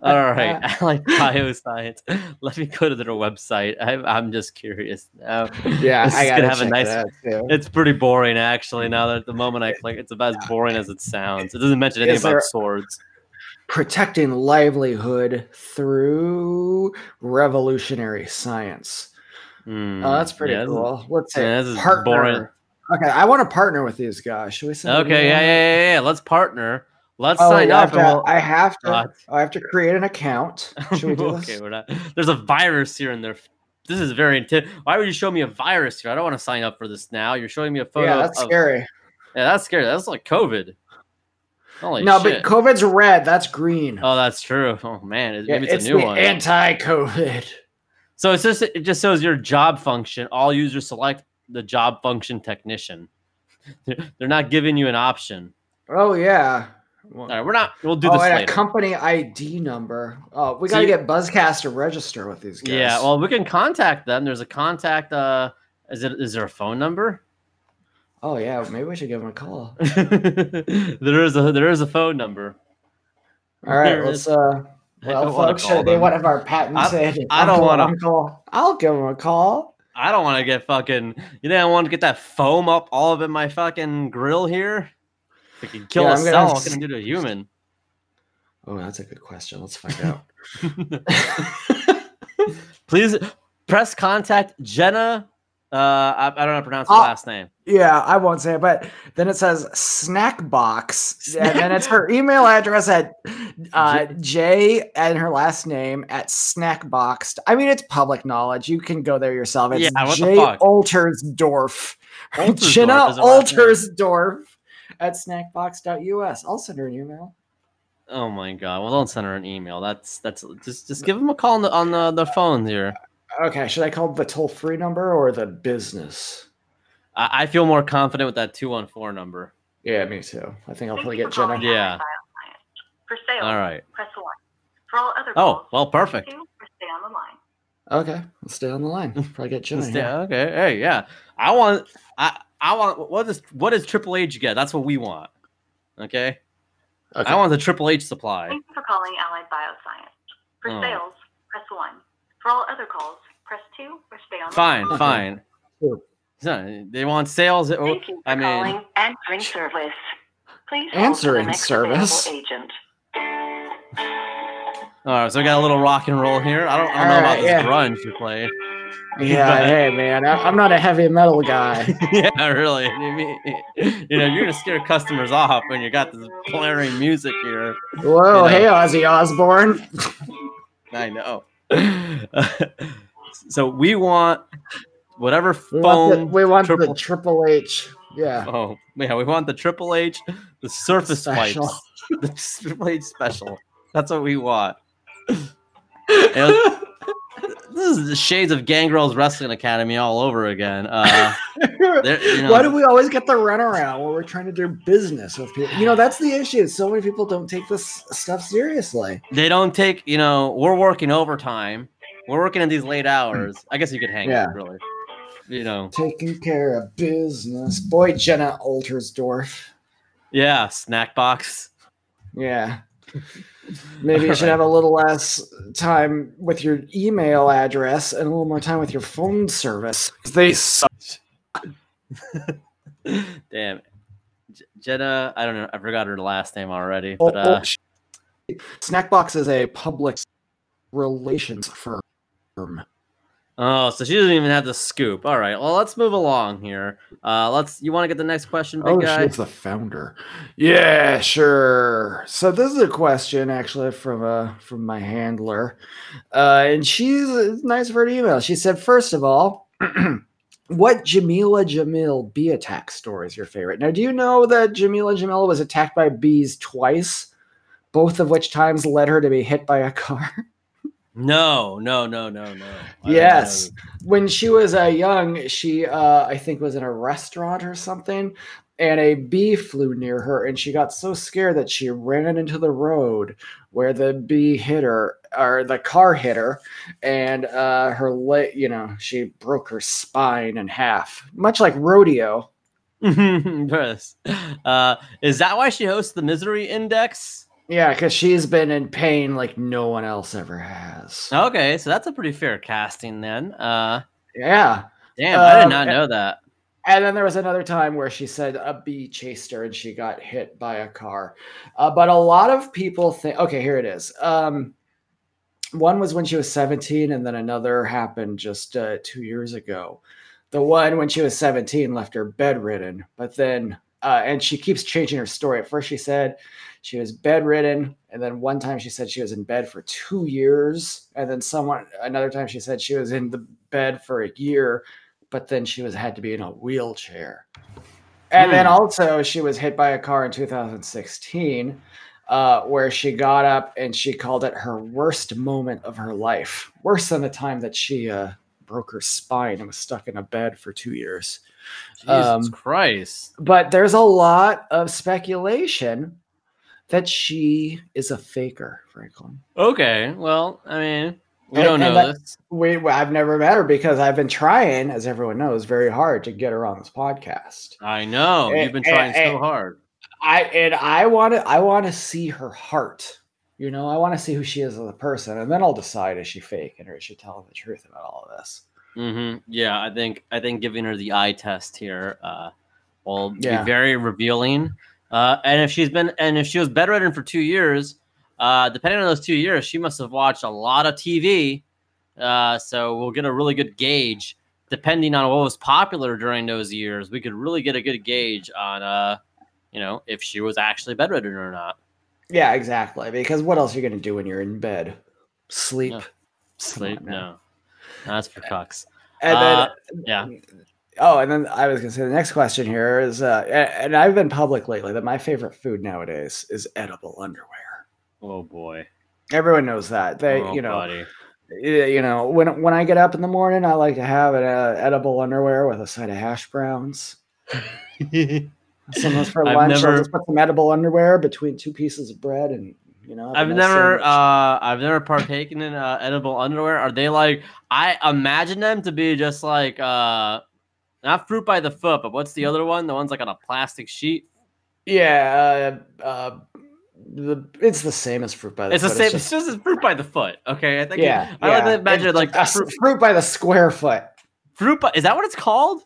All right, I Allied Bioscience. Let me go to their website. I'm I'm just curious now. Yeah, This I is gotta gonna have a nice- It's pretty boring actually. Now that the moment I click, it's about as boring as it sounds. It doesn't mention anything about swords. Protecting livelihood through revolutionary science. Hmm, Oh, that's pretty yeah, cool. Let's say yeah, this is partner. boring. Okay, I want to partner with these guys. Should we send Okay, yeah, yeah, yeah, yeah. Let's partner. Let's Oh, sign I up. have, and to, we'll- I have to. I have to create an account. Should we do okay, this? we're not. There's a virus here in there. This is very intense. Why would you show me a virus here? I don't want to sign up for this now. You're showing me a photo. Yeah, that's of, scary. Yeah, that's scary. That's like COVID. Holy no, shit. but COVID's red. That's green. oh, that's true. Oh man, it- Yeah, maybe it's, it's a new the one. anti-COVID. so it's just it just shows your job function. All users select the job function technician. They're not giving you an option. Oh yeah. All right, we're not. We'll do oh, this and a company ID number. Oh, we got to get Buzzcast to register with these guys. yeah, well, we can contact them. There's a contact. Uh, is it? Is there a phone number? oh yeah, maybe we should give them a call. there is a there is a phone number. All right, There let's. is- uh I Well, wanna folks, call they them. want to have our patented. I don't wanna- Uncle. I'll give them a call. I don't want to get fucking. You know, I want to get that foam up all up in my fucking grill here? If it can kill Yeah, a I'm gonna cell, what can it do to a human? Oh, that's a good question. Let's find out. Please press contact Jenna. Uh, I, I don't know how to pronounce her Oh. last name. yeah, I won't say it, but then it says snack box, and then it's her email address at uh, J and her last name at snackboxed. I mean, it's public knowledge. You can go there yourself. It's Yeah, what the J fuck? Altersdorf. Altersdorf Jenna is her last name. Altersdorf at snackbox.us. I'll send her an email. Oh my god! Well, don't send her an email. That's that's just just give him a call on the on the, the phone here. Okay, should I call the toll free number or the business? I, I feel more confident with that two one four number. Yeah, me too. I think I'll Thank probably get for Jenna. Yeah. For sales, All right. press 1. For all other Oh calls, well, perfect. 2 stay on the line. Okay, let's stay on the line. Probably get Jenna. Stay- okay. Hey, yeah. I want. I I want. What does what does Triple H get? That's what we want. Okay. Okay. I want the Triple H supply. Thank you for calling Allied Bioscience. For Oh. sales, press 1. For all other calls, press 2 or stay on Fine, the line. fine. Sure. So, they want sales. oh, Thank you for I mean, calling answering service. Please hold for the Answering next service? available agent. all right. So we got a little rock and roll here. I don't, I don't know All about this yeah. grunge you play. Yeah, hey man, I, I'm not a heavy metal guy. yeah, really. You know, you're gonna scare customers off when you got this blaring music here. Whoa, You hey know. Ozzy Osbourne. I know. so we want whatever We want, the, phone. we want triple- the Triple H. Yeah. Oh, yeah, we want the Triple H, the Surface Special. Wipes, the Triple H special. That's what we want. And this is the shades of Gangrel's Wrestling Academy all over again. Uh, you know- Why do we always get the runaround when we're trying to do business with people? You know, that's the issue. So many people don't take this stuff seriously. they don't take, you know, we're working overtime. We're working in these late hours. I guess you could hang Yeah. it, really. You know, Taking care of business. Boy, Jenna Altersdorf. yeah, snack box. Yeah. Maybe you should have a little less time with your email address and a little more time with your phone service. 'Cause They suck. Damn. J- Jenna, I don't know. I forgot her last name already. Oh, But uh, oh, Snackbox is a public relations firm. Oh, so she doesn't even have the scoop. All right. Well, let's move along here. Uh, let's. You want to get the next question, big Oh, guy? she's the founder. Yeah, sure. So this is a question actually from uh from my handler, uh, and she's it's nice of her to email. She said, first of all, what Jameela Jamil bee attack story is your favorite? Now, do you know that Jameela Jamil was attacked by bees twice, both of which times led her to be hit by a car? No, no, no, no, no. I Yes. when she was uh, young, she uh, I think was in a restaurant or something, and a bee flew near her, and she got so scared that she ran into the road where the bee hit her, or the car hit her, and uh, her leg, you know, she broke her spine in half, much like rodeo. yes. Uh, is that why she hosts the Misery Index? Yeah, because she's been in pain like no one else ever has. Okay, so that's a pretty fair casting then. Uh, Yeah. damn, I did Um, not know that. And then there was another time where she said a bee chased her and she got hit by a car. Uh, but a lot of people think, okay, here it is. Um, one was when she was 17, and then another happened just uh, two years ago. The one when she was 17 left her bedridden, but then, uh, and she keeps changing her story. At first, she said she was bedridden, and then one time she said she was in bed for two years, and then someone another time she said she was in the bed for a year, but then she was had to be in a wheelchair. And then Hmm. also she was hit by a car in 2016, uh, where she got up and she called it her worst moment of her life, worse than the time that she uh, broke her spine and was stuck in a bed for two years. Jesus um, Christ. But there's a lot of speculation that she is a faker, Franklin. Okay, well, I mean, we And- don't know that- this. We, I've never met her because I've been trying, as everyone knows, very hard to get her on this podcast. I know Eh, you've been trying so eh. hard. I and I want to I want to see her heart. You know, I want to see who she is as a person, and then I'll decide is she fake or is she telling the truth about all of this. hmm Yeah, I think I think giving her the eye test here uh, will Yeah. be very revealing. Uh, and if she's been and if she was bedridden for two years, uh, depending on those two years, she must have watched a lot of TV. Uh, so we'll get a really good gauge. Depending on what was popular during those years, we could really get a good gauge on, uh, you know, if she was actually bedridden or not. Yeah, exactly. Because what else are you going to do when you're in bed? Sleep. Yeah. Sleep? on. No, that's for cucks. And Uh, then yeah. Oh, and then I was going to say the next question here is, uh, and I've been public lately that my favorite food nowadays is edible underwear. Oh boy. Everyone knows that. They, oh, you know, buddy. you know, when when I get up in the morning, I like to have an uh, edible underwear with a side of hash browns. Sometimes for lunch, never- I'll just put some edible underwear between two pieces of bread, and you know, I've never, uh, I've never partaken in uh, edible underwear. Are they like? I imagine them to be just like, uh, not fruit by the foot, but what's the other one? The one's like on a plastic sheet. yeah, uh, uh, the it's the same as fruit by the It's the foot, same. It's just- just, fruit by the foot. Okay, I think. yeah, I like to imagine It's like a fruit, fruit by the square foot. fruit. By, is that what it's called?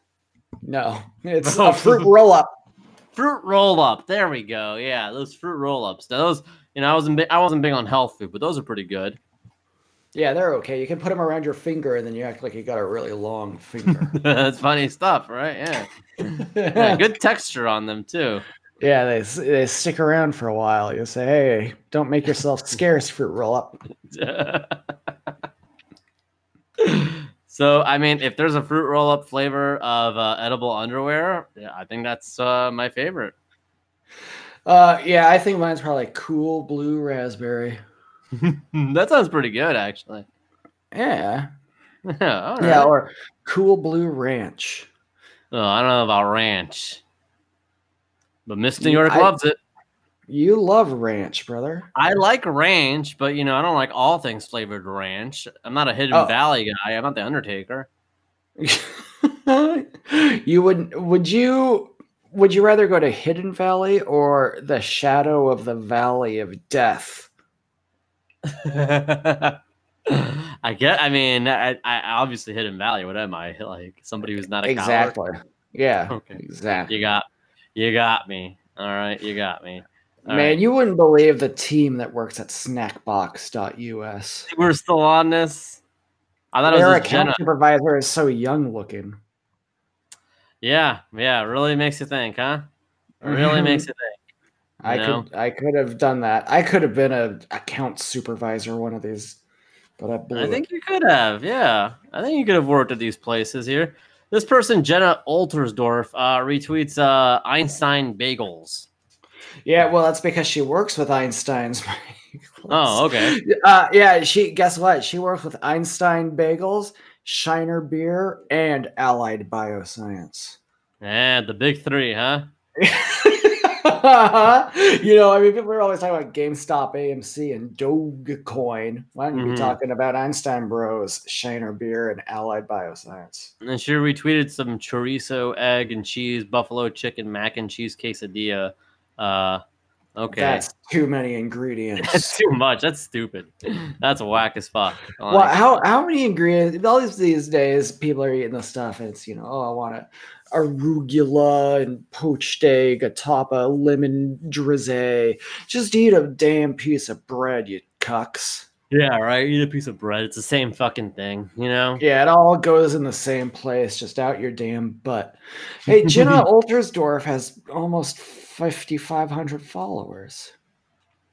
No, it's a fruit roll up. Fruit roll up. There we go. Yeah, those fruit roll ups. Those, you know, I wasn't, big, I wasn't big on health food, but those are pretty good. Yeah, they're okay. You can put them around your finger, and then you act like you got a really long finger. That's funny stuff, right? Yeah. yeah, good texture on them too. Yeah, they they stick around for a while. You say, "Hey, don't make yourself scarce, fruit roll up." so I mean, if there's a fruit roll up flavor of uh, edible underwear, yeah, I think that's uh, my favorite. Uh, yeah, I think mine's probably cool blue raspberry. that sounds pretty good, actually. Yeah. Yeah, Yeah, or Cool Blue Ranch. Oh, I don't know about ranch, but Miss New York I- loves it. You love ranch, brother. I like ranch, but you know, I don't like all things flavored ranch. I'm not a Hidden Oh. Valley guy. I'm not the Undertaker. you would would you would you rather go to Hidden Valley or the shadow of the Valley of Death? I get. I mean, I, I obviously Hidden value. What am I like? Somebody who's not a coward? Exactly. Yeah. Okay. Exactly. You got, you got me. All right, you got me. All Man, right. you wouldn't believe the team that works at snackbox.us. we're still on this. I thought it Their was just account Jenna. supervisor is so young looking. Yeah, yeah. It really makes you think, huh? It really mm-hmm. makes you think. I could I could have done that. I could have been a account supervisor one of these, but I I it. think you could have. Yeah, I think you could have worked at these places here. This person, Jenna Altersdorf, uh, retweets uh, Einstein bagels. Yeah, well, that's because she works with Einstein's. Oh, okay. Uh, yeah, she. Guess what? She works with Einstein Bagels, Shiner Beer, and Allied Bioscience. Yeah, the big three, huh? you know, I mean, people are always talking about GameStop, AMC, and Dogecoin. Why don't you Mhm. be talking about Einstein Bros, Shiner Beer, and Allied Bioscience? And she retweeted some chorizo, egg, and cheese, buffalo chicken, mac and cheese quesadilla. Uh, okay. That's too many ingredients. That's too much. That's stupid. That's whack as fuck. well, how how many ingredients? All these these days, people are eating this stuff, and it's you know, oh, I want a arugula and poached egg atop a lemon drizzy. Just eat a damn piece of bread, you cucks. yeah, right. Eat a piece of bread. It's the same fucking thing, you know. Yeah, it all goes in the same place, just out your damn butt. Hey, Jenna Altersdorf has almost 5,500 followers.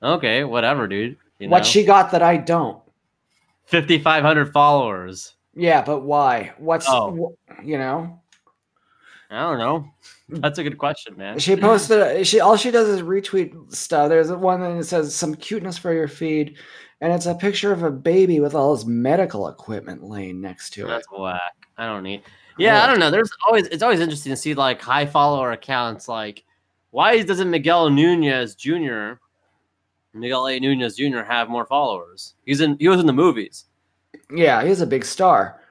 Okay, whatever, dude. You what know? she got that I don't? 5,500 followers. Yeah, but why? What's, Oh. you know? I don't know. Hmm. That's a good question, man. She posted, she all she does is retweet stuff. There's one that says some cuteness for your feed, and it's a picture of a baby with all his medical equipment laying next to it. That's whack. I don't need. Yeah, I don't know. There's always it's always interesting to see like high follower accounts. Like, why doesn't Miguel Nunez Jr. Miguel A. Nunez Jr. have more followers? He's in. He was in the movies. Yeah, he's a big star.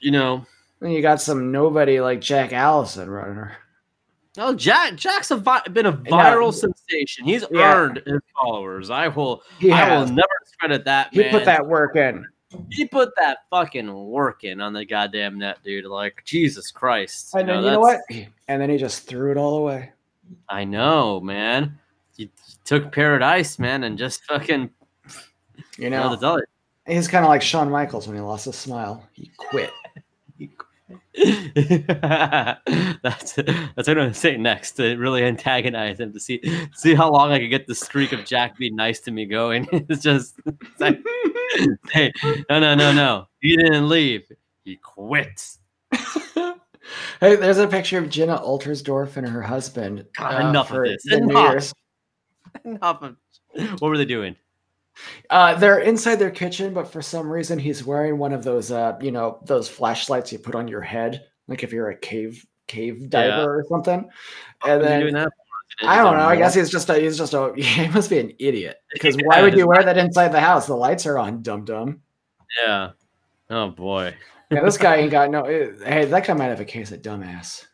You know. Then you got some nobody like Jack Allison running her. Oh, Jack Jack's a vi- been a viral No. sensation. He's Yeah. earned his followers. I will. He I will never discredit that He man. put that work in. He put that fucking work in on the goddamn net, dude. Like Jesus Christ. And then you know what? And then he just threw it all away. I know, man. He took Paradise, man, and just fucking You you know, know, tell it. he's kind of like Shawn Michaels when he lost his smile. He quit. that's that's what I'm gonna say next to really antagonize him to see see how long I can get the streak of Jack being nice to me going. it's just it's like, hey, no, no, no, no. He didn't leave. He quit. hey, there's a picture of Jenna Altersdorf and her husband. uh, enough of this. Enough. Enough of- what were they doing? Uh, they're inside their kitchen, but for some reason he's wearing one of those, uh, you know, those flashlights you put on your head, like if you're a cave cave diver Yeah. or something. And then doing that? I don't know. I guess he's just a he's just a he must be an idiot because why would you wear that inside the house? The lights are on, dum dum. Yeah. Oh boy. Yeah, this guy ain't got no. eh, Hey, that guy might have a case of dumbass.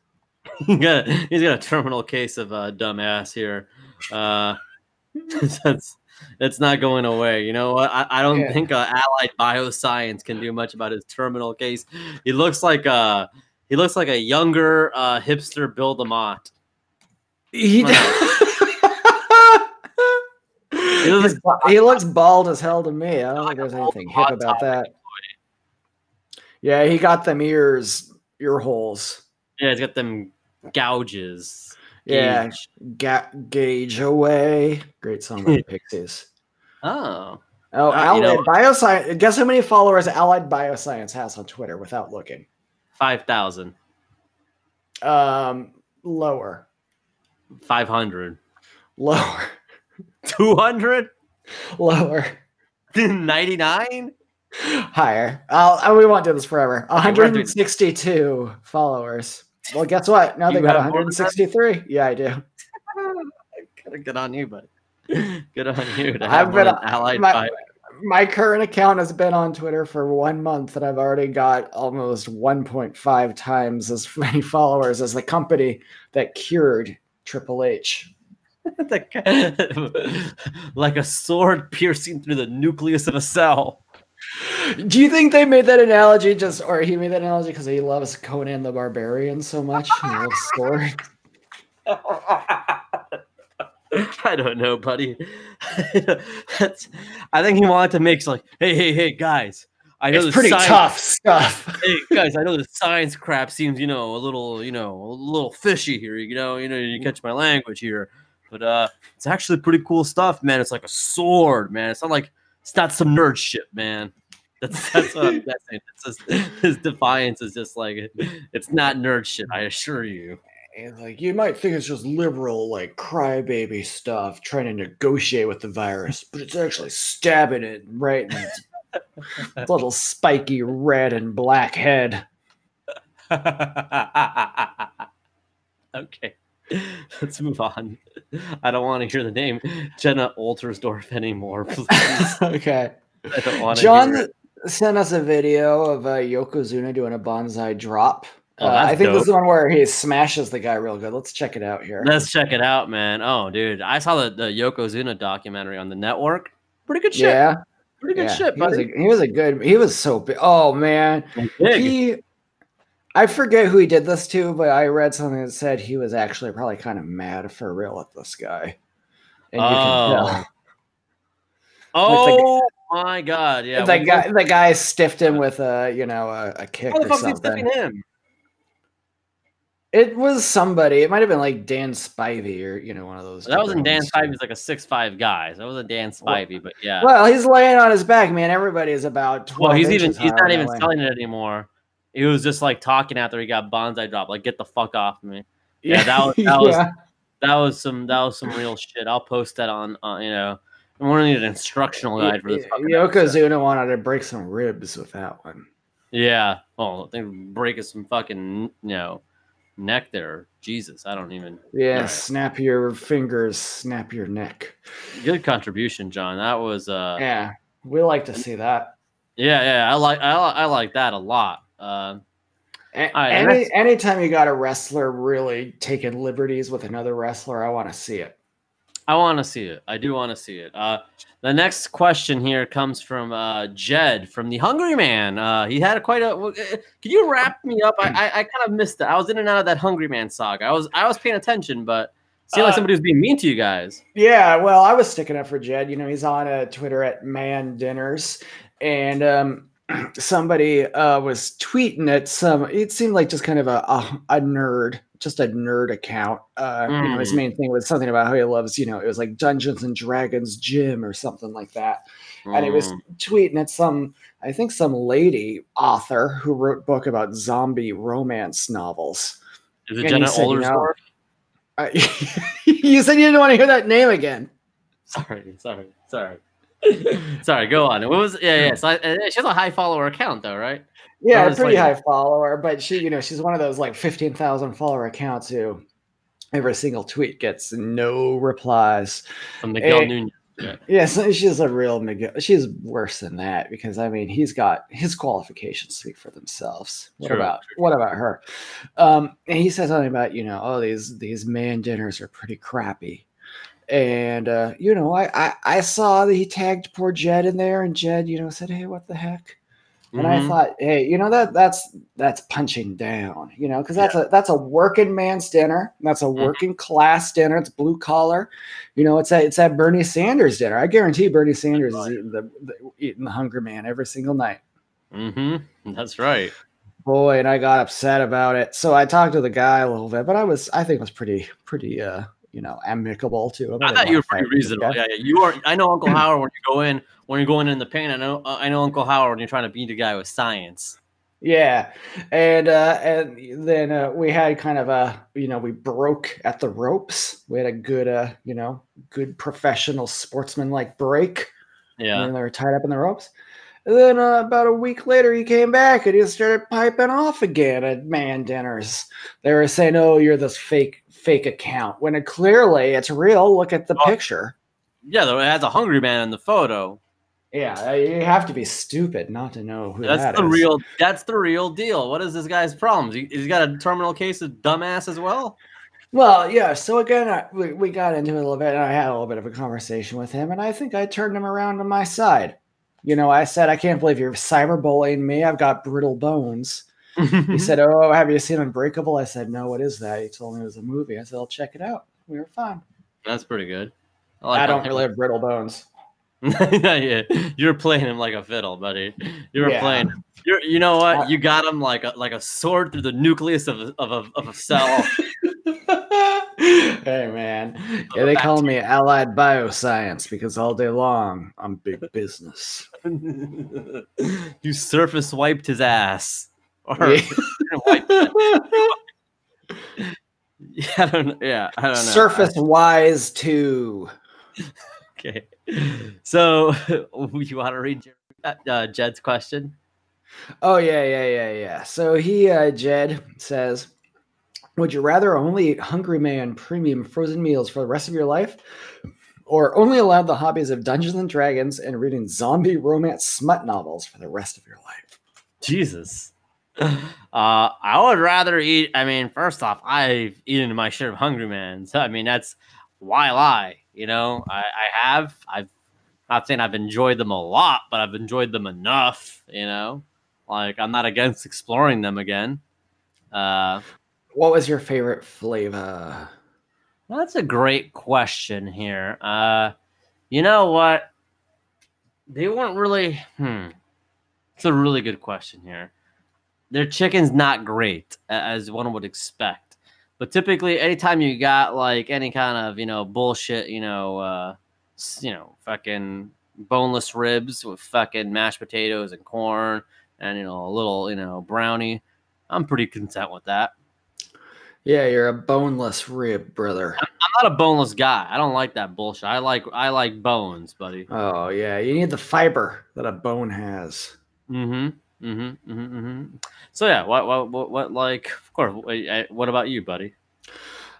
he's got a terminal case of uh, dumbass here. Uh, that's it's not going away. You know what? I, I don't Yeah. think uh, Allied Bioscience can do much about his terminal case. He looks like a he looks like a younger uh, hipster Bill DeMott. He, He looks he looks bald as hell to me. I don't Like think there's anything hip about that. Yeah, he got them ears, ear holes. Yeah, he's got them gouges. Yeah, Gauge. ga- gauge away. Great song by the Pixies. Oh, Oh, Uh, you know- Allied Bioscience. Guess how many followers Allied Bioscience has on Twitter without looking? five thousand. Um, lower, 500. lower, 200? lower. 99? Higher. I'll, we won't do this forever. we're not doing- 162 followers. Well, guess what? Now You they got have more 163. Yeah, I do. Get on you, buddy. Good on you. I've been allied my- by. My current account has been on Twitter for one month, and I've already got almost 1.5 times as many followers as the company that cured Triple H. like a sword piercing through the nucleus of a cell. Do you think they made that analogy just, or he made that analogy because he loves Conan the Barbarian so much? He loves sword. I don't know, buddy. That's, I think he wanted to make like, hey, hey, hey, guys. I know It's pretty science- tough stuff. Hey guys, I know the science crap seems, you know, a little, you know, a little fishy here. You know, you know, you catch my language here, but uh, it's actually pretty cool stuff, man. It's like a sword, man. It's not like it's not some nerd shit, man. That's that's what I'm guessing. Just his defiance is just like it's not nerd shit. I assure you. And like you might think it's just liberal, like crybaby stuff, trying to negotiate with the virus, but it's actually stabbing it right in its little spiky red and black head. okay, let's move on. I don't want to hear the name Jenna Altersdorf anymore. Please. okay. I don't want. John it. sent us a video of uh, Yokozuna doing a banzai drop. Oh, Uh, I think this is the one where he smashes the guy real good. Let's check it out here. Let's check it out, man. Oh, dude, I saw the, the Yokozuna documentary on the network. Pretty good shit. yeah, Pretty good yeah. shit, he, was a, he was a good. He was so big. Oh man, he. I forget who he did this to, but I read something that said he was actually probably kind of mad for real at this guy. And you can Oh. tell. oh my god, yeah. the guy, the guy stiffed him with a, you know, a, a kick How the or fuck he something. him? It was somebody. It might have been like Dan Spivey or you know one of those. That wasn't Dan. Spivey. He's like a six five guy. So that wasn't Dan Spivey, but yeah. Well, he's laying on his back, man. Everybody is about twelve. Well, he's even he's not even selling it anymore. He was just like talking after he got banzai drop. Like, get the fuck off me. Yeah, that was- that was- That was some that was some real shit. I'll post that on uh, you know. I'm gonna need an instructional guide for this. Y- fucking episode. Yokozuna wanted to break some ribs with that one. Yeah. Well, they breaking some fucking you know neck there. Jesus, I don't even. Yeah, Yeah. snap your fingers, snap your neck. Good contribution, John. That was uh. Yeah, we like to see that. Yeah, yeah. I like I, I like that a lot. Uh, A- right, any anytime you got a wrestler really taking liberties with another wrestler, I want to see it. I want to see it. I do want to see it. Uh, the next question here comes from uh, Jed from the Hungry Man. Uh, he had a quite a. uh, Can you wrap me up? I, I, I kind of missed it. I was in and out of that Hungry Man saga. I was I was paying attention, but it seemed like Uh, somebody was being mean to you guys. Yeah, well, I was sticking up for Jed. You know, he's on uh, Twitter at Man Dinners, and um, somebody uh, was tweeting at some. It seemed like just kind of a a, a nerd, just a nerd account. Uh, You know, his Mm. main thing was something about how he loves. You know, it was like Dungeons and Dragons gym or something like that. And he was Mm. tweeting at some, I think, some lady author who wrote book about zombie romance novels. Is it and Jenna said, you know- Oldersdorf? You said you didn't want to hear that name again. Sorry, sorry, sorry. sorry, go on. What was yeah, yeah. So I, she has a high follower account though, right? Yeah, a pretty like- high follower, but she, you know, she's one of those like 15,000 follower accounts who every single tweet gets no replies. From Miguel Eh, Nunez. Yeah, so she's a real Miguel. She's worse than that because I mean, he's got his qualifications speak for themselves. What about what about her? Um, and he says something about you know, oh these these man dinners are pretty crappy. And uh, you know, I, I I saw that he tagged poor Jed in there, and Jed, you know, said, "Hey, what the heck?" And I Mhm. thought, hey, you know that that's that's punching down, you know, because that's a that's a working man's dinner. That's a Mm-hmm. working class dinner. It's blue collar, you know. It's that it's that Bernie Sanders dinner. I guarantee Bernie Sanders is eating the, the eating the Hungry Man every single night. Mm-hmm. That's right. Boy, and I got upset about it. So I talked to the guy a little bit, but I was I think was pretty pretty uh you know amicable to him. I didn't thought you were pretty fight with the reasonable. Yeah, yeah, you are. I know Uncle Howard when you go in when you're going in the pain. I know. I know Uncle Howard when you're trying to beat a guy with science. Yeah, and uh, and then uh, we had kind of a you know we broke at the ropes. We had a good uh you know good professional sportsman like break. Yeah. And they were tied up in the ropes. And then uh, about a week later, he came back and he started piping off again at man dinners. They were saying, "Oh, you're this fake fake account," when it clearly it's real. Look at the Oh. picture. Yeah, though it has a hungry man in the photo. Yeah, uh, you have to be stupid not to know who That's that the is. real. That's the real deal. What is this guy's problems? He, he's got a terminal case of dumbass as well. Well, yeah. So again, I, we, we got into it a little bit, and I had a little bit of a conversation with him, and I think I turned him around to my side. You know, I said, "I can't believe you're cyberbullying me. I've got brittle bones." He said, "Oh, have you seen Unbreakable?" I said, "No, what is that?" He told me it was a movie. I said, "I'll check it out." We were fine. That's pretty good. I, like don't how- really have brittle bones. yeah, you're playing him like a fiddle, buddy. You're Yeah. playing. You're. You know Uh, what? You got him like a like a sword through the nucleus of a, of a, of a cell. hey man, yeah, they call me Allied Bioscience because all day long I'm big business. you surface wiped his ass. Or Yeah. yeah, I don't. Yeah, I don't know. Surface wise too. Okay. So you want to read uh, uh, Jed's question? Oh yeah, yeah, yeah, yeah. So he, uh, Jed says, "Would you rather only eat Hungry Man premium frozen meals for the rest of your life, or only allow the hobbies of Dungeons and Dragons and reading zombie romance smut novels for the rest of your life?" Jesus. Uh, I would rather eat. I mean, first off, I've eaten my share of Hungry Man. So, I mean, that's why lie. You know, I, I have. I've not saying I've enjoyed them a lot, but I've enjoyed them enough. You know, like I'm not against exploring them again. Uh, What was your favorite flavor? Well, that's a great question here. Uh, you know what? They weren't really. Hmm. It's a really good question here. Their chicken's not great, as one would expect. But typically, anytime you got like any kind of you know bullshit, you know, uh, you know, fucking boneless ribs with fucking mashed potatoes and corn, and you know a little you know brownie, I'm pretty content with that. Yeah, you're a boneless rib, brother. I'm not a boneless guy. I don't like that bullshit. I like I like bones, buddy. Oh yeah, you need the fiber that a bone has. Mm-hmm. Mm-hmm. Mm-hmm. mm-hmm. So yeah, what what what, what like of course. What, about you, buddy?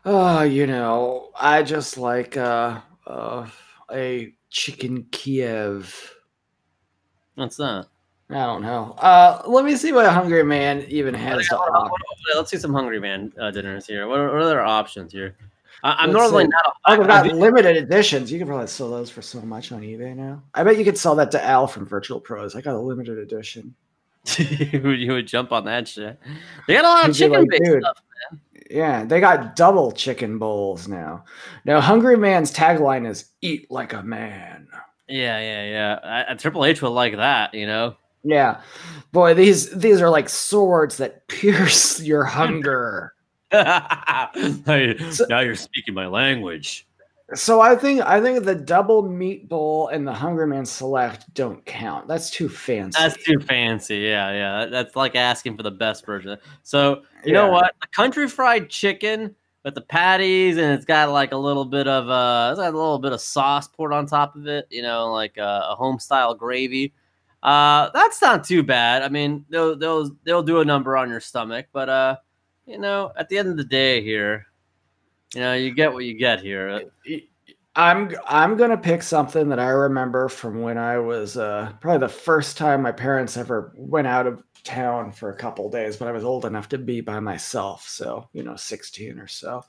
Oh, you know, I just like uh, uh, a chicken Kiev. What's that? I don't know. Uh, let me see what Hungry Man even has to Hold on, offer. hold Let's see some Hungry Man uh, dinners here. What are, what are their options here? I, I'm Let's normally see. not. Oh, I, they've got I've- limited editions. You can probably sell those for so much on eBay now. I bet you could sell that to Al from Virtual Pros. I got a limited edition. you, would, you would jump on that shit. They got a lot of chicken like, based "Dude, stuff. Yeah, they got double chicken bowls now. Now, Hungry Man's tagline is "Eat like a man." Yeah, yeah, yeah. I- Triple H would like that, you know. Yeah, boy, these these are like swords that pierce your hunger. So- now you're speaking my language. So I think I think the double meat bowl and the Hungry Man Select don't count. That's too fancy. That's too fancy. Yeah, yeah. That's like asking for the best version. So you know what? The country fried chicken with the patties, and it's got like a little bit of uh, it's got a little bit of sauce poured on top of it. You know, like a, a home style gravy. Uh, that's not too bad. I mean, they'll they'll they'll do a number on your stomach, but uh, you know, at the end of the day, here, you know, you get what you get here. I'm I'm gonna pick something that I remember from when I was uh, probably the first time my parents ever went out of town for a couple days, but I was old enough to be by myself, so you know, 16 or so.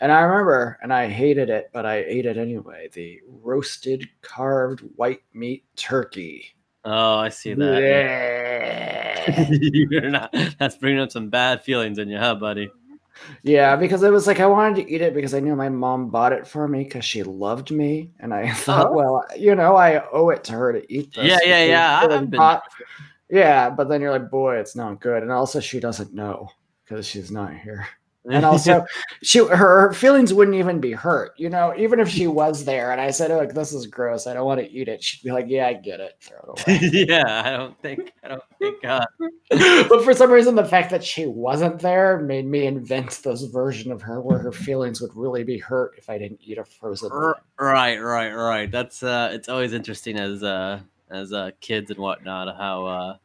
And I remember, and I hated it, but I ate it anyway. The roasted carved white meat turkey. Oh, I see that. Yeah. You're not. That's bringing up some bad feelings in you, huh, buddy? Yeah, because it was like I wanted to eat it because I knew my mom bought it for me because she loved me, and I thought, Uh-huh. well, you know, I owe it to her to eat this. Yeah, yeah, yeah, I've been- yeah, but then you're like, boy, it's not good, and also she doesn't know because she's not here. And also, she her, feelings wouldn't even be hurt. You know, even if she was there and I said, "Look, this is gross. I don't want to eat it," she'd be like, "Yeah, I get it. Throw it away." yeah, I don't think I don't think uh, but for some reason, the fact that she wasn't there made me invent this version of her where her feelings would really be hurt if I didn't eat a frozen. r- right, right, right. That's uh it's always interesting as uh as uh kids and whatnot how uh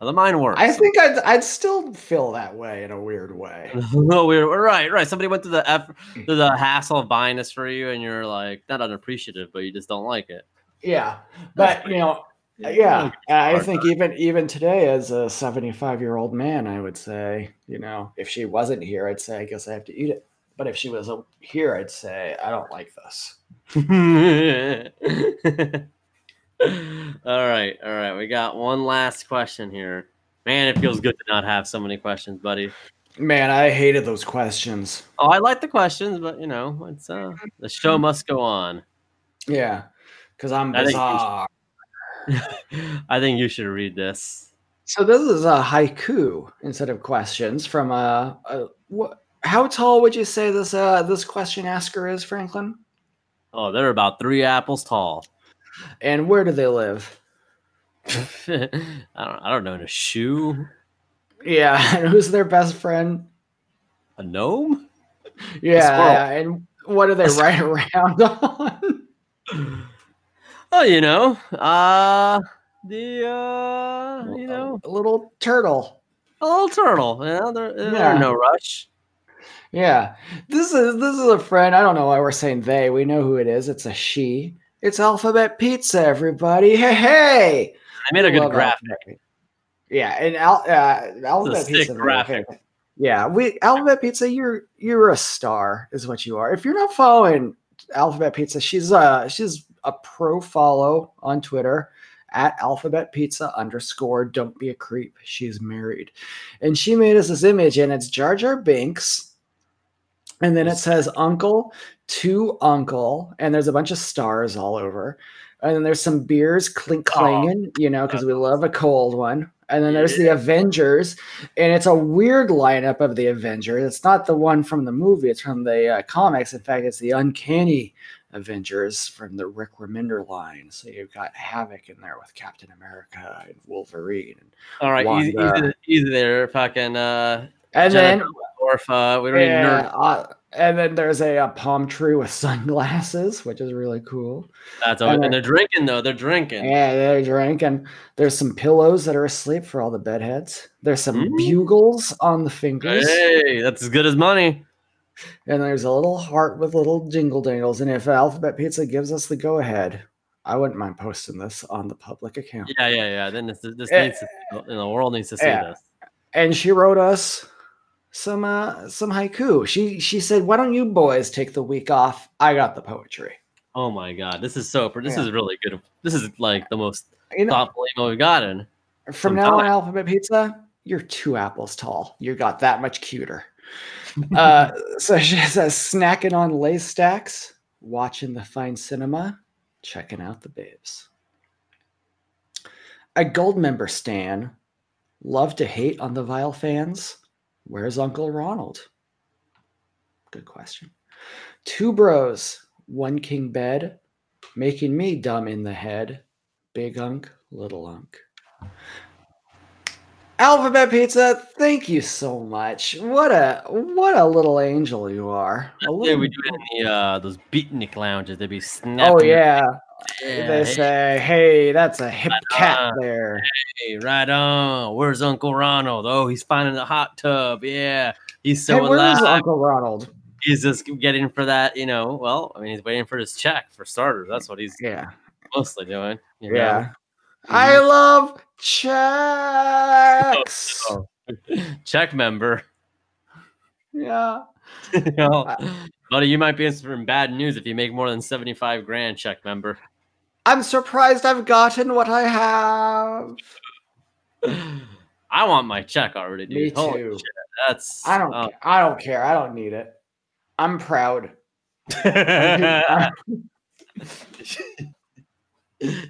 how the mind works. I think I'd, I'd still feel that way in a weird way. no, we're right, right. Somebody went through the effort, mm. through the hassle of buying this for you, and you're like not unappreciative, but you just don't like it. Yeah, but you know, yeah, I think even even today, as a seventy-five year old man, I would say, you know, if she wasn't here, I'd say I guess I have to eat it. But if she was here, I'd say I don't like this. all right, all right. We got one last question here. Man, it feels good to not have so many questions, buddy. Man, I hated those questions. Oh, I like the questions, but you know, it's uh the show must go on. Yeah, because I'm I think bizarre. I think you should read this. So this is a haiku instead of questions from a, a what? How tall would you say this uh this question asker is, Franklin? Oh, they're about three apples tall. And where do they live? I don't I don't know, in a shoe? Yeah, and who's their best friend? A gnome? Yeah, and what do they ride around on? Oh, you know, uh the uh you know a little turtle. a little turtle. Know, they're, they're Yeah. no rush. Yeah, this is this is a friend. I don't know why we're saying they. We know who it is. It's a she. It's Alphabet Pizza. Everybody, hey hey! I made a good graphic. Alphabet. Yeah, and Al, uh, Alphabet Pizza. graphic. Yeah, we Alphabet Pizza. You're you're a star, is what you are. If you're not following Alphabet Pizza, she's uh she's a pro follow on Twitter at Alphabet Pizza underscore. Don't be a creep. She's married, and she made us this image, and it's Jar Jar Binks, and then it says Uncle to Uncle, and there's a bunch of stars all over. And then there's some beers clink clanging, you know, because we love a cold one. And then there's the Avengers, and it's a weird lineup of the Avengers. It's not the one from the movie; it's from the uh, comics. In fact, it's the Uncanny Avengers from the Rick Remender line. So you've got Havok in there with Captain America and Wolverine, and, All right, easy, Wanda. easy, easy there, fucking uh and Jennifer then Orpha. We don't need yeah, uh, and then there's a, uh palm tree with sunglasses, which is really cool. That's always, and and they're drinking though. They're drinking. Yeah, they're drinking. There's some pillows that are asleep for all the bedheads. There's some Mm. bugles on the fingers. Hey, that's as good as money. And there's a little heart with little jingle dangles. And if Alphabet Pizza gives us the go ahead, I wouldn't mind posting this on the public account. Yeah, yeah, yeah. Then this, this Eh, needs to, the world needs to see yeah. this. And she wrote us some uh some haiku. She she said, Why don't you boys take the week off? I got the poetry. Oh my god, this is so. This Yeah. is really good. This is like the most You know, thoughtful email we've gotten. from now on, time. Alphabet Pizza, you're two apples tall. You got that much cuter. uh, so she says, snacking on Lay's Stax, watching the fine cinema, checking out the babes. A gold member Stan, love to hate on the vile fans. Where's Uncle Ronald? Good question. Two bros, one king bed, making me dumb in the head. Big unk, little unk. Alphabet Pizza, thank you so much. What a what a little angel you are. A Yeah, we do it in the uh, those beatnik lounges. They'd be snapping. oh yeah. Yeah, they hey, say, "Hey, that's a hip cat on. there." hey, right on. Where's Uncle Ronald? Oh, he's finding the hot tub. Yeah, he's so hey, where's. Uncle Ronald? He's just getting for that. You know, well, I mean, he's waiting for his check for starters. That's what he's Yeah, mostly doing. you know? yeah. I mm-hmm. love oh, checks. Oh. check member. Yeah. You know, buddy, you might be in some bad news if you make more than seventy-five grand. Check member. I'm surprised I've gotten what I have. I want my check already, dude. Me Holy too. shit, that's I don't. oh. I don't care. I don't need it. I'm proud.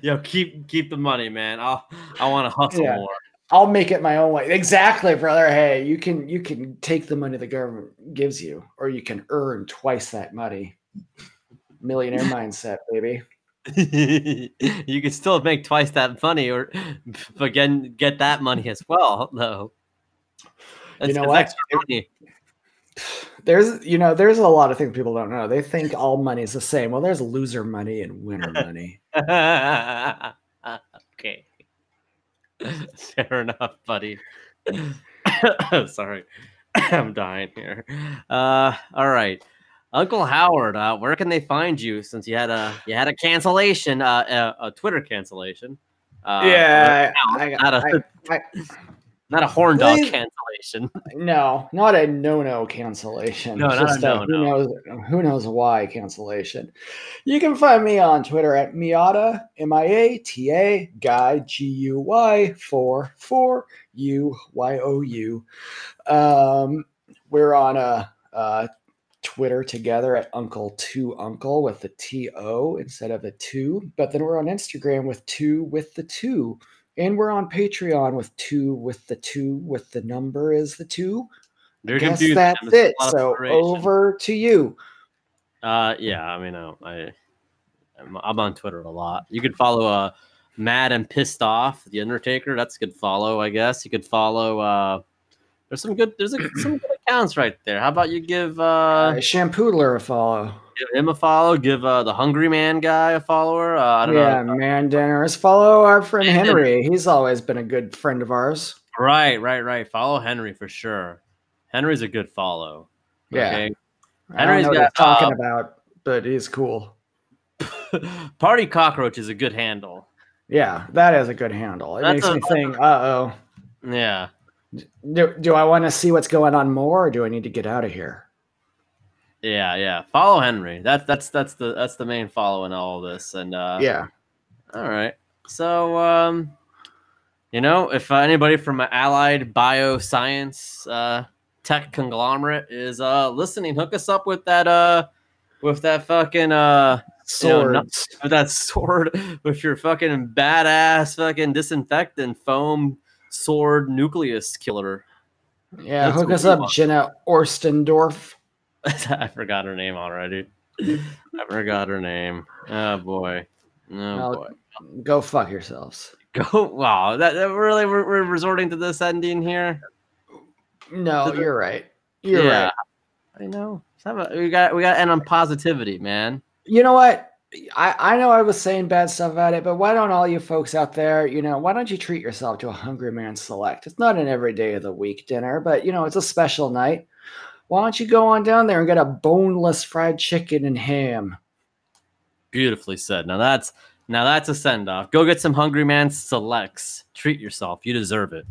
Yo, keep keep the money, man. I'll I want to hustle Yeah. more. I'll make it my own way. Exactly, brother. Hey, you can you can take the money the government gives you, or you can earn twice that money. Millionaire mindset, baby. you could still make twice that money, or again get that money as well. Though, You know what? There's you know, there's a lot of things people don't know. They think all money is the same. Well, there's loser money and winner money. Fair enough, buddy. Sorry. I'm dying here. Uh all right. Uncle Howard, uh, where can they find you since you had a you had a cancellation, uh, a, a Twitter cancellation? Uh, yeah, I, I, I, not a horn dog Please- cancellation. no, not a no-no cancellation. No, not a a who no-no. knows who knows why cancellation. You can find me on Twitter at Miata M I A T A Guy G U Y four four U Y O U. Um, we're on a, uh Twitter together at Uncle Two Uncle with the T O instead of the two, but then we're on Instagram with two with the two. And we're on Patreon with two with the two with the number is the two. You're Guess confused. that's it. a lot of So over to you. Uh, yeah, I mean, I, I'm, I'm on Twitter a lot. You could follow uh, Mad and Pissed Off, The Undertaker. That's a good follow, I guess. You could follow. Uh, there's some good. There's a, some good accounts right there. How about you give Uh, uh, Shampoodler a follow. Give him a follow? Give uh, the Hungry Man guy a follower. Uh, I don't Yeah, know. man dinners. Follow our friend Henry. He's always been a good friend of ours. Right, right, right. Follow Henry for sure. Henry's a good follow. Yeah. Okay? I don't know what got, talking uh, about, but he's cool. Party Cockroach is a good handle. Yeah, that is a good handle. It That's makes a- me think, uh oh. Yeah. Do, do I want to see what's going on more or do I need to get out of here? Yeah, yeah. Follow Henry. That's that's that's the that's the main follow in all of this. And uh yeah. all right. So um you know, if uh, anybody from an Allied Bioscience uh tech conglomerate is uh listening, hook us up with that uh with that fucking uh You know, with that sword with your fucking badass fucking disinfectant foam sword nucleus killer. yeah, that's hook us up. Jenna Orstendorf. I forgot her name already. I forgot her name. Oh boy. Oh boy. Go fuck yourselves. Go! Wow, that, that really we're, we're resorting to this ending here. No, Did- you're right. You're yeah, right. I know. Of- uh, We got we got to end on positivity, man. You know what? I, I know I was saying bad stuff about it, but why don't all you folks out there, you know, why don't you treat yourself to a Hungry Man Select? It's not an every day of the week dinner, but you know, it's a special night. Why don't you go on down there and get a boneless fried chicken and ham? Beautifully said. Now that's now that's a send off. Go get some Hungry Man selects. Treat yourself. You deserve it.